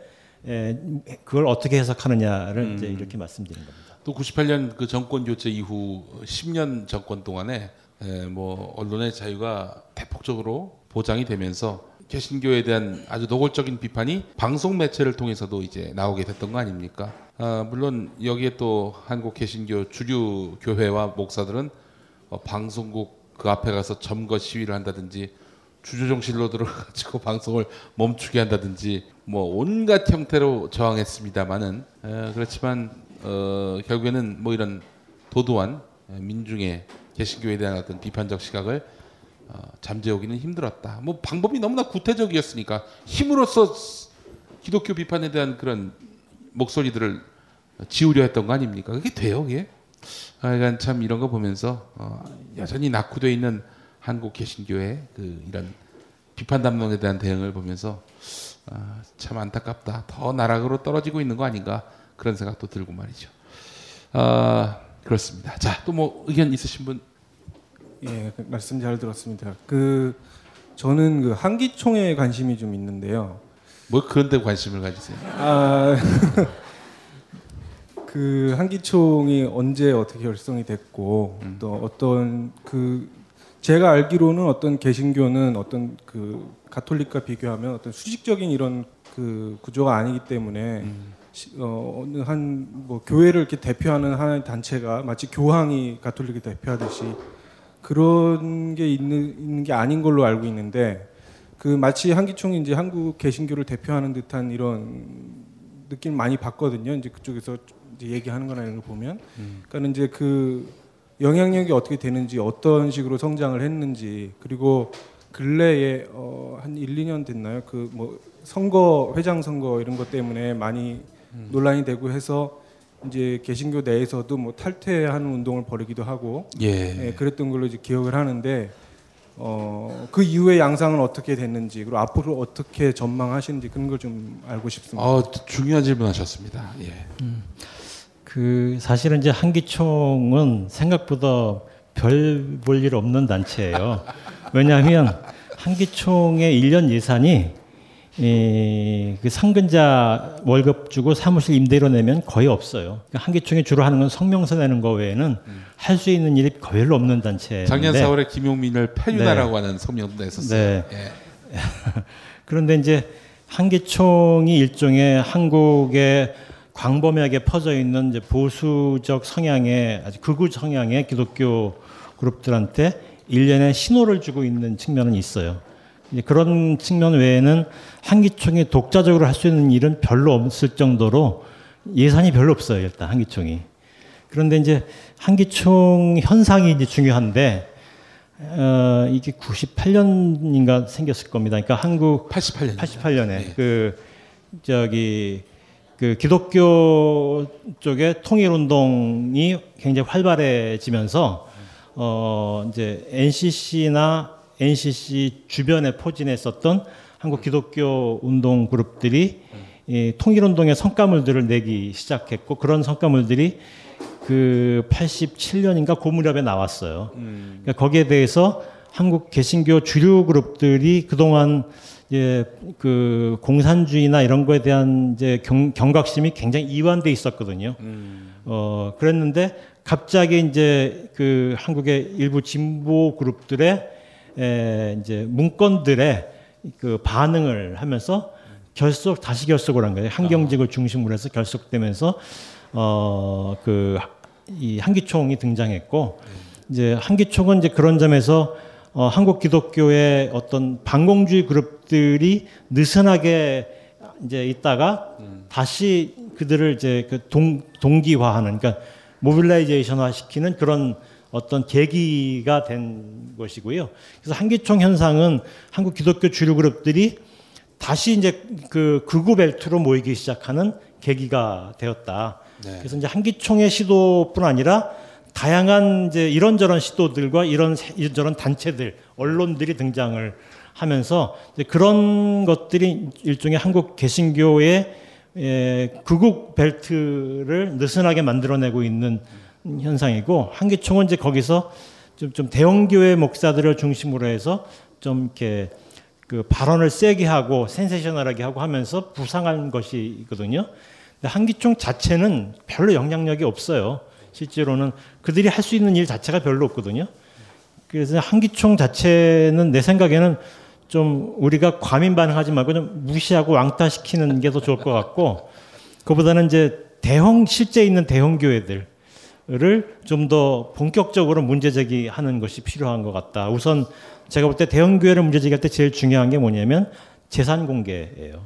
그걸 어떻게 해석하느냐를 이제 이렇게 말씀드린 겁니다. 또 98년 그 정권 교체 이후 10년 정권 동안에 에, 뭐 언론의 자유가 대폭적으로 보장이 되면서 개신교에 대한 아주 노골적인 비판이 방송 매체를 통해서도 이제 나오게 됐던 거 아닙니까? 아, 물론 여기에 또 한국 개신교 주류 교회와 목사들은 어, 방송국 그 앞에 가서 점거 시위를 한다든지 주조정실로 들어가지고 방송을 멈추게 한다든지 뭐 온갖 형태로 저항했습니다만은 어, 그렇지만 어, 결국에는 뭐 이런 도도한 민중의 개신교에 대한 어떤 비판적 시각을 어, 잠재우기는 힘들었다. 뭐 방법이 너무나 구태적이었으니까 힘으로써 기독교 비판에 대한 그런 목소리들을 지우려 했던 거 아닙니까? 그게 돼요, 그게? 하여간 참 이런 거 보면서 어, 여전히 낙후되어 있는 한국 개신교의 그 이런 비판 담론에 대한 대응을 보면서 아, 참 안타깝다. 더 나락으로 떨어지고 있는 거 아닌가 그런 생각도 들고 말이죠. 아, 그렇습니다. 자, 또 뭐 의견 있으신 분? 예, 그 말씀 잘 들었습니다. 그 저는 그 한기총에 관심이 좀 있는데요. 뭐 그런 데 관심을 가지세요? 아, 그 한기총이 언제 어떻게 결성이 됐고 음. 또 어떤 그 제가 알기로는 어떤 개신교는 어떤 그 가톨릭과 비교하면 어떤 수직적인 이런 그 구조가 아니기 때문에 음. 시- 어, 어느 한 뭐 교회를 이렇게 대표하는 하나의 단체가 마치 교황이 가톨릭을 대표하듯이 그런 게 있는, 있는 게 아닌 걸로 알고 있는데 그 마치 한기총이 이제 한국 개신교를 대표하는 듯한 이런 느낌 많이 받거든요. 이제 그쪽에서 얘기하는 거나 이런 걸 보면, 그러니까 이제 그 영향력이 어떻게 되는지 어떤 식으로 성장을 했는지 그리고 근래에 어, 한 1, 2년 됐나요? 그 뭐 선거 회장 선거 이런 것 때문에 많이 논란이 되고 해서 이제 개신교 내에서도 뭐 탈퇴하는 운동을 벌이기도 하고 예. 예, 그랬던 걸로 이제 기억을 하는데 어, 그 이후의 양상은 어떻게 됐는지 그리고 앞으로 어떻게 전망하시는지 그런 걸 좀 알고 싶습니다. 어, 중요한 질문하셨습니다. 예. 그 사실은 이제 한기총은 생각보다 별 볼 일 없는 단체예요. 왜냐하면 한기총의 1년 예산이 이, 그 상근자 월급 주고 사무실 임대료 내면 거의 없어요. 그러니까 한기총이 주로 하는 건 성명서 내는 거 외에는 할수 있는 일이 거의 없는 단체인데 작년 4월에 김용민을 폐유나라고 하는 성명도 냈었어요. 네. 예. 그런데 이제 한기총이 일종의 한국의 광범위하게 퍼져 있는 이제 보수적 성향의 아주 극우 성향의 기독교 그룹들한테 일련의 신호를 주고 있는 측면은 있어요. 그런 측면 외에는 한기총이 독자적으로 할 수 있는 일은 별로 없을 정도로 예산이 별로 없어요. 일단 한기총이. 그런데 이제 한기총 현상이 이제 중요한데 어, 이게 98년인가 생겼을 겁니다. 그러니까 한국 88년. 88년에 네. 그 저기 그 기독교 쪽의 통일 운동이 굉장히 활발해지면서 어 이제 NCC나 NCC 주변에 포진했었던 한국 기독교 운동 그룹들이 이 통일 운동의 성과물들을 내기 시작했고 그런 성과물들이 그 87년인가 그 무렵에 나왔어요. 그러니까 거기에 대해서 한국 개신교 주류 그룹들이 그동안 이제 그 공산주의나 이런 거에 대한 이제 경, 경각심이 굉장히 이완돼 있었거든요. 어 그랬는데 갑자기 이제 그 한국의 일부 진보 그룹들의 에, 이제 문건들의 그 반응을 하면서 결속 다시 결속을 한 거예요. 한경직을 중심으로 해서 결속되면서 어그 이 한기총이 등장했고 이제 한기총은 이제 그런 점에서 어, 한국 기독교의 어떤 반공주의 그룹들이 느슨하게 이제 있다가 다시 그들을 이제 그 동, 동기화하는 그러니까 모빌라이제이션화 시키는 그런 어떤 계기가 된 것이고요. 그래서 한기총 현상은 한국 기독교 주류 그룹들이 다시 이제 그 극우 벨트로 모이기 시작하는 계기가 되었다. 그래서 이제 한기총의 시도뿐 아니라 다양한 이제 이런저런 시도들과 이런 세- 이런저런 단체들, 언론들이 등장을 하면서 그런 것들이 일종의 한국 개신교의 에, 극우 벨트를 느슨하게 만들어내고 있는 현상이고 한기총은 이제 거기서 좀, 좀 대형교회 목사들을 중심으로 해서 좀 이렇게 그 발언을 세게 하고 센세셔널하게 하고 하면서 부상한 것이거든요. 근데 한기총 자체는 별로 영향력이 없어요. 실제로는 그들이 할 수 있는 일 자체가 별로 없거든요. 그래서 한기총 자체는 내 생각에는 좀 우리가 과민 반응하지 말고 좀 무시하고 왕따시키는 게 더 좋을 것 같고 그보다는 이제 대형 실제 있는 대형 교회들 를좀더 본격적으로 문제 제기하는 것이 필요한 것 같다. 우선 제가 볼 때 대형 교회를 문제 제기할 때 제일 중요한 게 뭐냐면 재산 공개예요.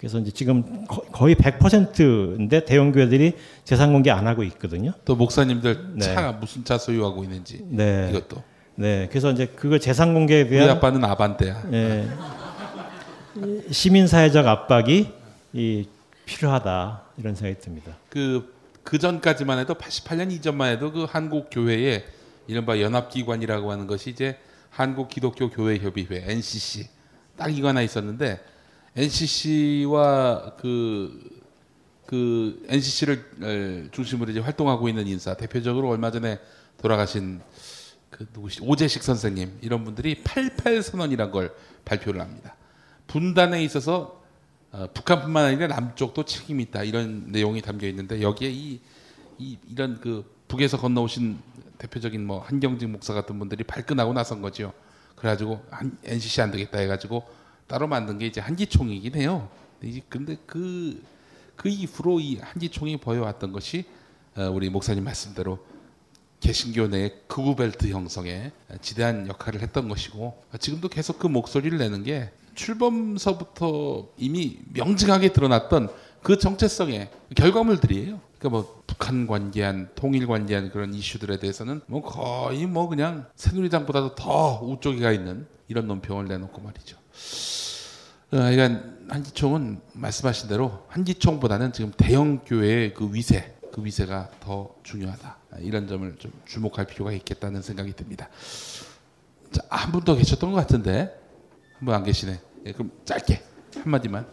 그래서 이제 지금 거- 거의 100%인데 대형 교회들이 재산 공개 안 하고 있거든요. 또 목사님들 네. 차 무슨 차 소유하고 있는지 네. 이것도 네. 그래서 이제 그걸 재산 공개에 우리 대한 아빠는 아반떼야. 예, 시민 사회적 압박이 이 필요하다 이런 생각이 듭니다. 그, 그 전까지만 해도 88년 이전만 해도 그 한국 교회에 이른바 연합 기관이라고 하는 것이 이제 한국 기독교 교회 협의회 NCC 딱 이거 하나 있었는데 NCC와 그, 그 NCC를 중심으로 이제 활동하고 있는 인사 대표적으로 얼마 전에 돌아가신 그 누구시 오재식 선생님 이런 분들이 88 선언이란 걸 발표를 합니다. 분단에 있어서 어, 북한뿐만 아니라 남쪽도 책임이 있다 이런 내용이 담겨 있는데 여기에 이, 이 이런 그 북에서 건너오신 대표적인 뭐 한경직 목사 같은 분들이 발끈하고 나선 거죠. 그래가지고 한, NCC 안 되겠다 해가지고 따로 만든 게 이제 한기총이긴 해요. 이제 근데 그, 그 이후로 이 한기총이 보여왔던 것이 어, 우리 목사님 말씀대로 개신교 내 극우 벨트 형성에 지대한 역할을 했던 것이고 지금도 계속 그 목소리를 내는 게 출범서부터 이미 명징하게 드러났던 그 정체성의 결과물들이에요. 그러니까 뭐 북한 관계한 통일 관계한 그런 이슈들에 대해서는 뭐 거의 뭐 그냥 새누리당보다도 더 우쪽에 가 있는 이런 논평을 내놓고 말이죠. 어, 그러니까 한기총은 말씀하신 대로 한기총보다는 지금 대형 교회의 그 위세, 그 위세가 더 중요하다. 이런 점을 좀 주목할 필요가 있겠다는 생각이 듭니다. 자, 한 분 더 계셨던 것 같은데 한 분 안 계시네. 예, 그럼 짧게 한 마디만.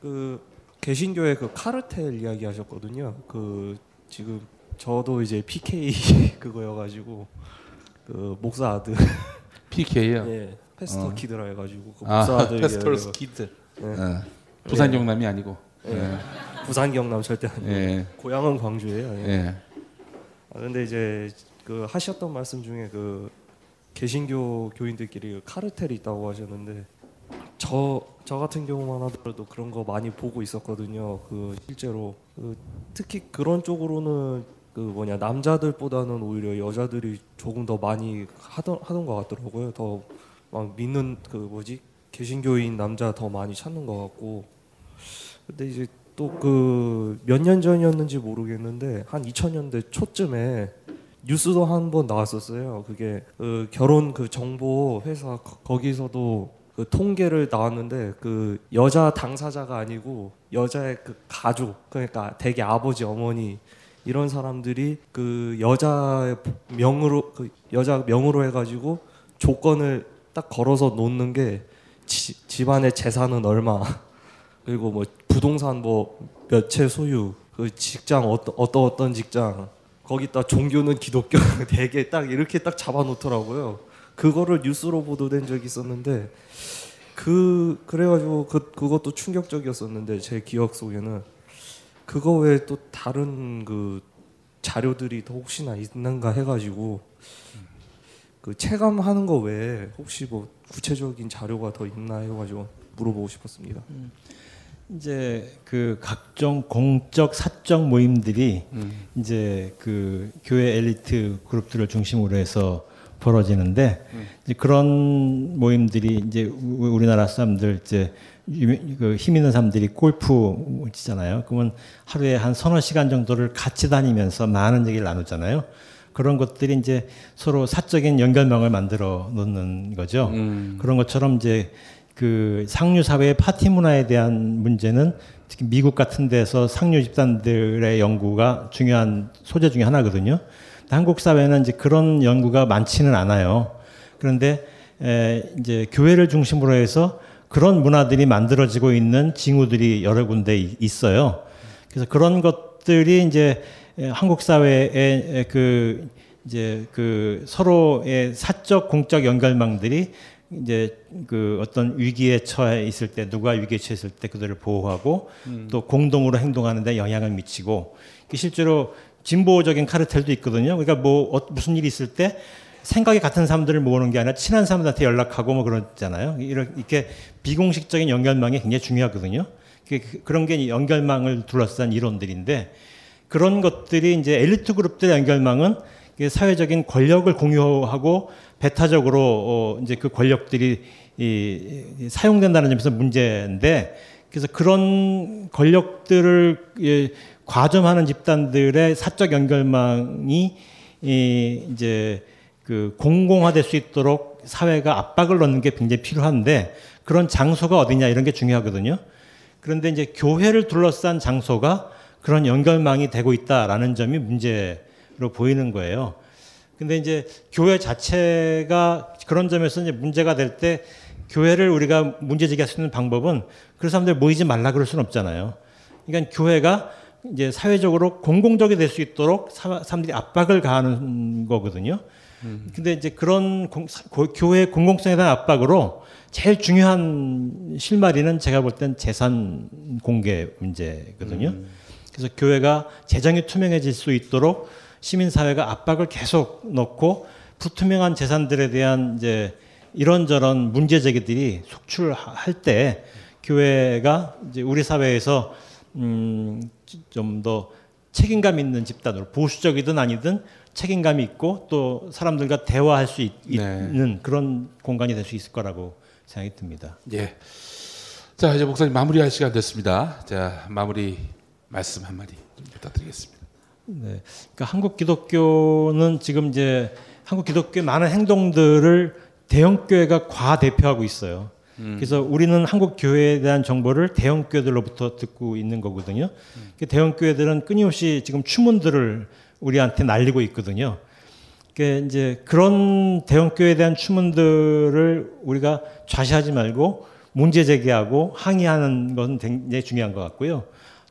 그 개신교의 그 카르텔 이야기 하셨거든요. 그 지금 저도 이제 PK 그거여가지고 그 목사 아들 PK요. 예, pastor 어. kid라 해가지고 그 아, 목사 아들 pastor's kid. 예. 어, 부산 경남이 아니고. 예. 예. 부산 경남 절대 아니고 예. 고향은 광주예요. 예. 예. 아, 근데 이제 그 하셨던 말씀 중에 그 개신교 교인들끼리 그 카르텔이 있다고 하셨는데 저, 저 같은 경우만 하더라도 그런 거 많이 보고 있었거든요. 그 실제로 그 특히 그런 쪽으로는 그 뭐냐 남자들보다는 오히려 여자들이 조금 더 많이 하던 하던 것 같더라고요. 더 막 믿는 그 뭐지 개신교인 남자 더 많이 찾는 것 같고 근데 이제 또 그 몇 년 전이었는지 모르겠는데 한 2000년대 초쯤에 뉴스도 한 번 나왔었어요. 그게 그 결혼 그 정보 회사 거- 거기서도 그 통계를 나왔는데 그 여자 당사자가 아니고 여자의 그 가족 그러니까 대개 아버지 어머니 이런 사람들이 그 여자의 명으로 그 여자 명으로 해가지고 조건을 딱 걸어서 놓는 게 지, 집안의 재산은 얼마? 그리고 뭐 부동산 뭐 몇 채 소유? 그 직장 어떤 어떤 어떤 직장? 거기다 종교는 기독교 되게 딱 이렇게 딱 잡아놓더라고요. 그거를 뉴스로 보도된 적이 있었는데 그 그래가지고 그 그것도 충격적이었었는데 제 기억 속에는. 그거 외에 또 다른 그 자료들이 더 혹시나 있는가 해가지고 그 체감하는 거 외에 혹시 뭐 구체적인 자료가 더 있나 해가지고 물어보고 싶었습니다. 이제 그 각종 공적 사적 모임들이 음. 이제 그 교회 엘리트 그룹들을 중심으로 해서 벌어지는데 이제 그런 모임들이 이제 우- 우리나라 사람들 이제 유명- 그힘 있는 사람들이 골프 치잖아요. 그러면 하루에 한 서너 시간 정도를 같이 다니면서 많은 얘기를 나누잖아요. 그런 것들이 이제 서로 사적인 연결망을 만들어 놓는 거죠. 그런 것처럼 이제 그 상류 사회의 파티 문화에 대한 문제는 특히 미국 같은 데서 상류 집단들의 연구가 중요한 소재 중에 하나거든요. 한국 사회는 이제 그런 연구가 많지는 않아요. 그런데 에, 이제 교회를 중심으로 해서 그런 문화들이 만들어지고 있는 징후들이 여러 군데 이- 있어요. 그래서 그런 것들이 이제 에, 한국 사회의 그 이제 그 서로의 사적 공적 연결망들이 이제 그 어떤 위기에 처해 있을 때 누가 위기에 처했을 때 그들을 보호하고 음. 또 공동으로 행동하는 데 영향을 미치고 그 실제로 진보적인 카르텔도 있거든요. 그러니까 뭐 어- 무슨 일이 있을 때 생각이 같은 사람들을 모으는 게 아니라 친한 사람들한테 연락하고 뭐 그러잖아요. 이렇게 비공식적인 연결망이 굉장히 중요하거든요. 그- 그- 그런 게 연결망을 둘러싼 이론들인데 그런 것들이 이제 엘리트 그룹들의 연결망은 사회적인 권력을 공유하고 배타적으로 어 이제 그 권력들이 이, 이 사용된다는 점에서 문제인데 그래서 그런 권력들을 예, 과점하는 집단들의 사적 연결망이 이, 이제 그 공공화될 수 있도록 사회가 압박을 넣는 게 굉장히 필요한데 그런 장소가 어디냐 이런 게 중요하거든요. 그런데 이제 교회를 둘러싼 장소가 그런 연결망이 되고 있다라는 점이 문제로 보이는 거예요. 근데 이제 교회 자체가 그런 점에서 이제 문제가 될 때 교회를 우리가 문제 제기할 수 있는 방법은 그 사람들 모이지 말라 그럴 수는 없잖아요. 그러니까 교회가 이제 사회적으로 공공적이 될 수 있도록 사람들이 압박을 가하는 거거든요. 근데 이제 그런 공, 교회 공공성에 대한 압박으로 제일 중요한 실마리는 제가 볼 땐 재산 공개 문제거든요. 음. 그래서 교회가 재정이 투명해질 수 있도록 시민 사회가 압박을 계속 넣고 불투명한 재산들에 대한 이제 이런저런 문제 제기들이 속출할 때 교회가 이제 우리 사회에서 음 좀 더 책임감 있는 집단으로 보수적이든 아니든 책임감이 있고 또 사람들과 대화할 수 있, 네. 는 그런 공간이 될 수 있을 거라고 생각이 듭니다. 예. 자 이제 목사님 마무리할 시간 됐습니다. 자 마무리 말씀 한 마디 부탁드리겠습니다. 네, 그러니까 한국 기독교는 지금 이제 한국 기독교의 많은 행동들을 대형 교회가 과대표하고 있어요. 음. 그래서 우리는 한국 교회에 대한 정보를 대형 교회들로부터 듣고 있는 거거든요. 음. 대형 교회들은 끊임없이 지금 추문들을 우리한테 날리고 있거든요. 그 이제 그런 대형 교회에 대한 추문들을 우리가 좌시하지 말고 문제 제기하고 항의하는 것은 굉장히 중요한 것 같고요.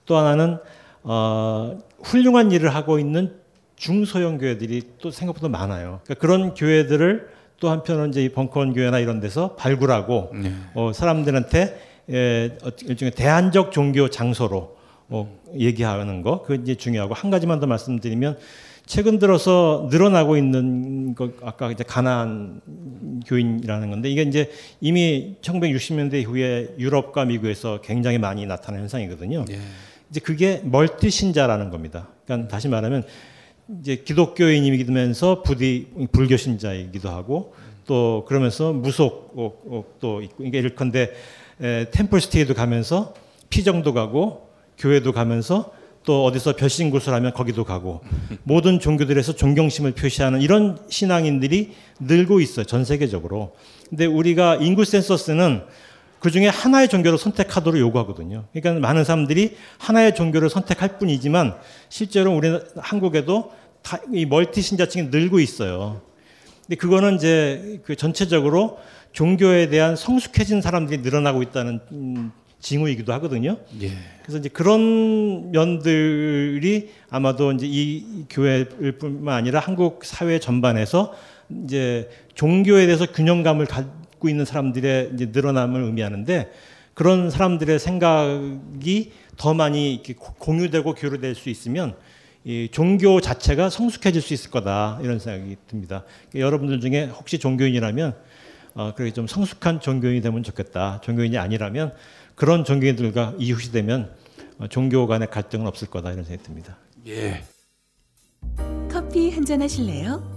또 하나는 어, 훌륭한 일을 하고 있는 중소형 교회들이 또 생각보다 많아요. 그러니까 그런 교회들을 또 한편은 이제 벙커원 교회나 이런 데서 발굴하고 네. 어, 사람들한테 에, 일종의 대안적 종교 장소로 어, 얘기하는 거, 그 이제 중요하고 한 가지만 더 말씀드리면 최근 들어서 늘어나고 있는 것 아까 이제 가난 교인이라는 건데 이게 이제 이미 1960년대 이후에 유럽과 미국에서 굉장히 많이 나타나는 현상이거든요. 예. 이제 그게 멀티 신자라는 겁니다. 그러니까 다시 말하면 이제 기독교인이면서 부디 불교 신자이기도 하고 또 그러면서 무속도 있고 이게 일컨대 템플스테이도 가면서 피정도 가고 교회도 가면서 또 어디서 별신구슬 하면 거기도 가고 모든 종교들에서 존경심을 표시하는 이런 신앙인들이 늘고 있어요. 전 세계적으로. 근데 우리가 인구 센서스는 그 중에 하나의 종교를 선택하도록 요구하거든요. 그러니까 많은 사람들이 하나의 종교를 선택할 뿐이지만 실제로 우리 한국에도 이 멀티 신자층이 늘고 있어요. 근데 그거는 이제 그 전체적으로 종교에 대한 성숙해진 사람들이 늘어나고 있다는 음, 징후이기도 하거든요. 예. 그래서 이제 그런 면들이 아마도 이제 이 교회뿐만 아니라 한국 사회 전반에서 이제 종교에 대해서 균형감을 갖고 있는 사람들의 이제 늘어남을 의미하는데 그런 사람들의 생각이 더 많이 이렇게 공유되고 교류될 수 있으면 이 종교 자체가 성숙해질 수 있을 거다 이런 생각이 듭니다. 그러니까 여러분들 중에 혹시 종교인이라면 어, 그렇게 좀 성숙한 종교인이 되면 좋겠다. 종교인이 아니라면 그런 종교인들과 이웃이 되면 어, 종교 간의 갈등은 없을 거다 이런 생각이 듭니다. 예. 커피 한 잔 하실래요?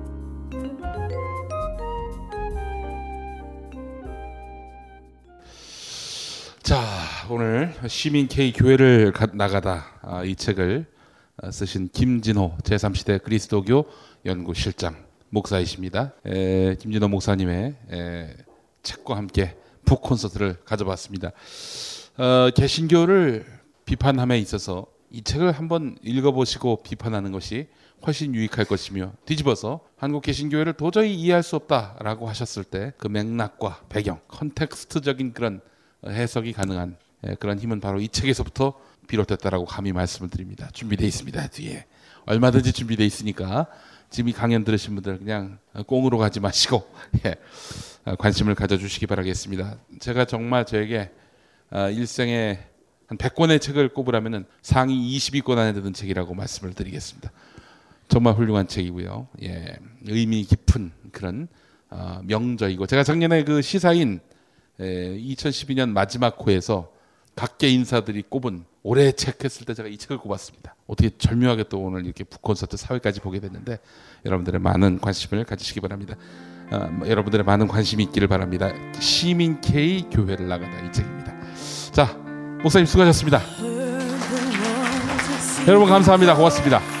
오늘 시민 K 교회를 나가다 아, 이 책을 아, 쓰신 김진호 제3시대 그리스도교 연구실장 목사이십니다. 에, 김진호 목사님의 에, 책과 함께 북 콘서트를 가져봤습니다. 어, 개신교를 비판함에 있어서 이 책을 한번 읽어보시고 비판하는 것이 훨씬 유익할 것이며 뒤집어서 한국 개신교회를 도저히 이해할 수 없다라고 하셨을 때 그 맥락과 배경, 컨텍스트적인 그런 해석이 가능한 예, 그런 힘은 바로 이 책에서부터 비롯됐다라고 감히 말씀을 드립니다. 준비되어 있습니다. 뒤에 얼마든지 준비되어 있으니까 지금 이 강연 들으신 분들 그냥 꽁으로 가지 마시고 예, 어, 관심을 가져주시기 바라겠습니다. 제가 정말 저에게 어, 일생에 한 100권의 책을 꼽으라면 상위 20위권 안에 드는 책이라고 말씀을 드리겠습니다. 정말 훌륭한 책이고요. 예, 의미 깊은 그런 어, 명저이고 제가 작년에 그 시사인 에, 2012년 마지막 호에서 각계 인사들이 꼽은 올해 책 했을 때 제가 이 책을 꼽았습니다. 어떻게 절묘하게 또 오늘 이렇게 북콘서트 사회까지 보게 됐는데 여러분들의 많은 관심을 가지시기 바랍니다. 어, 뭐 여러분들의 많은 관심이 있기를 바랍니다. 시민 K 교회를 나가다 이 책입니다. 자 목사님 수고하셨습니다. 여러분 감사합니다. 고맙습니다.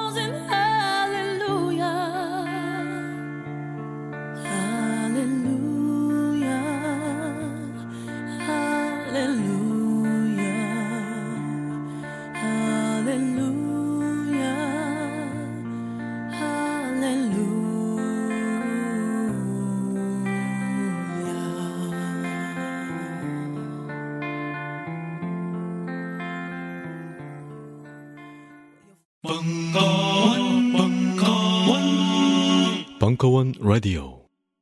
hallelujah. 벙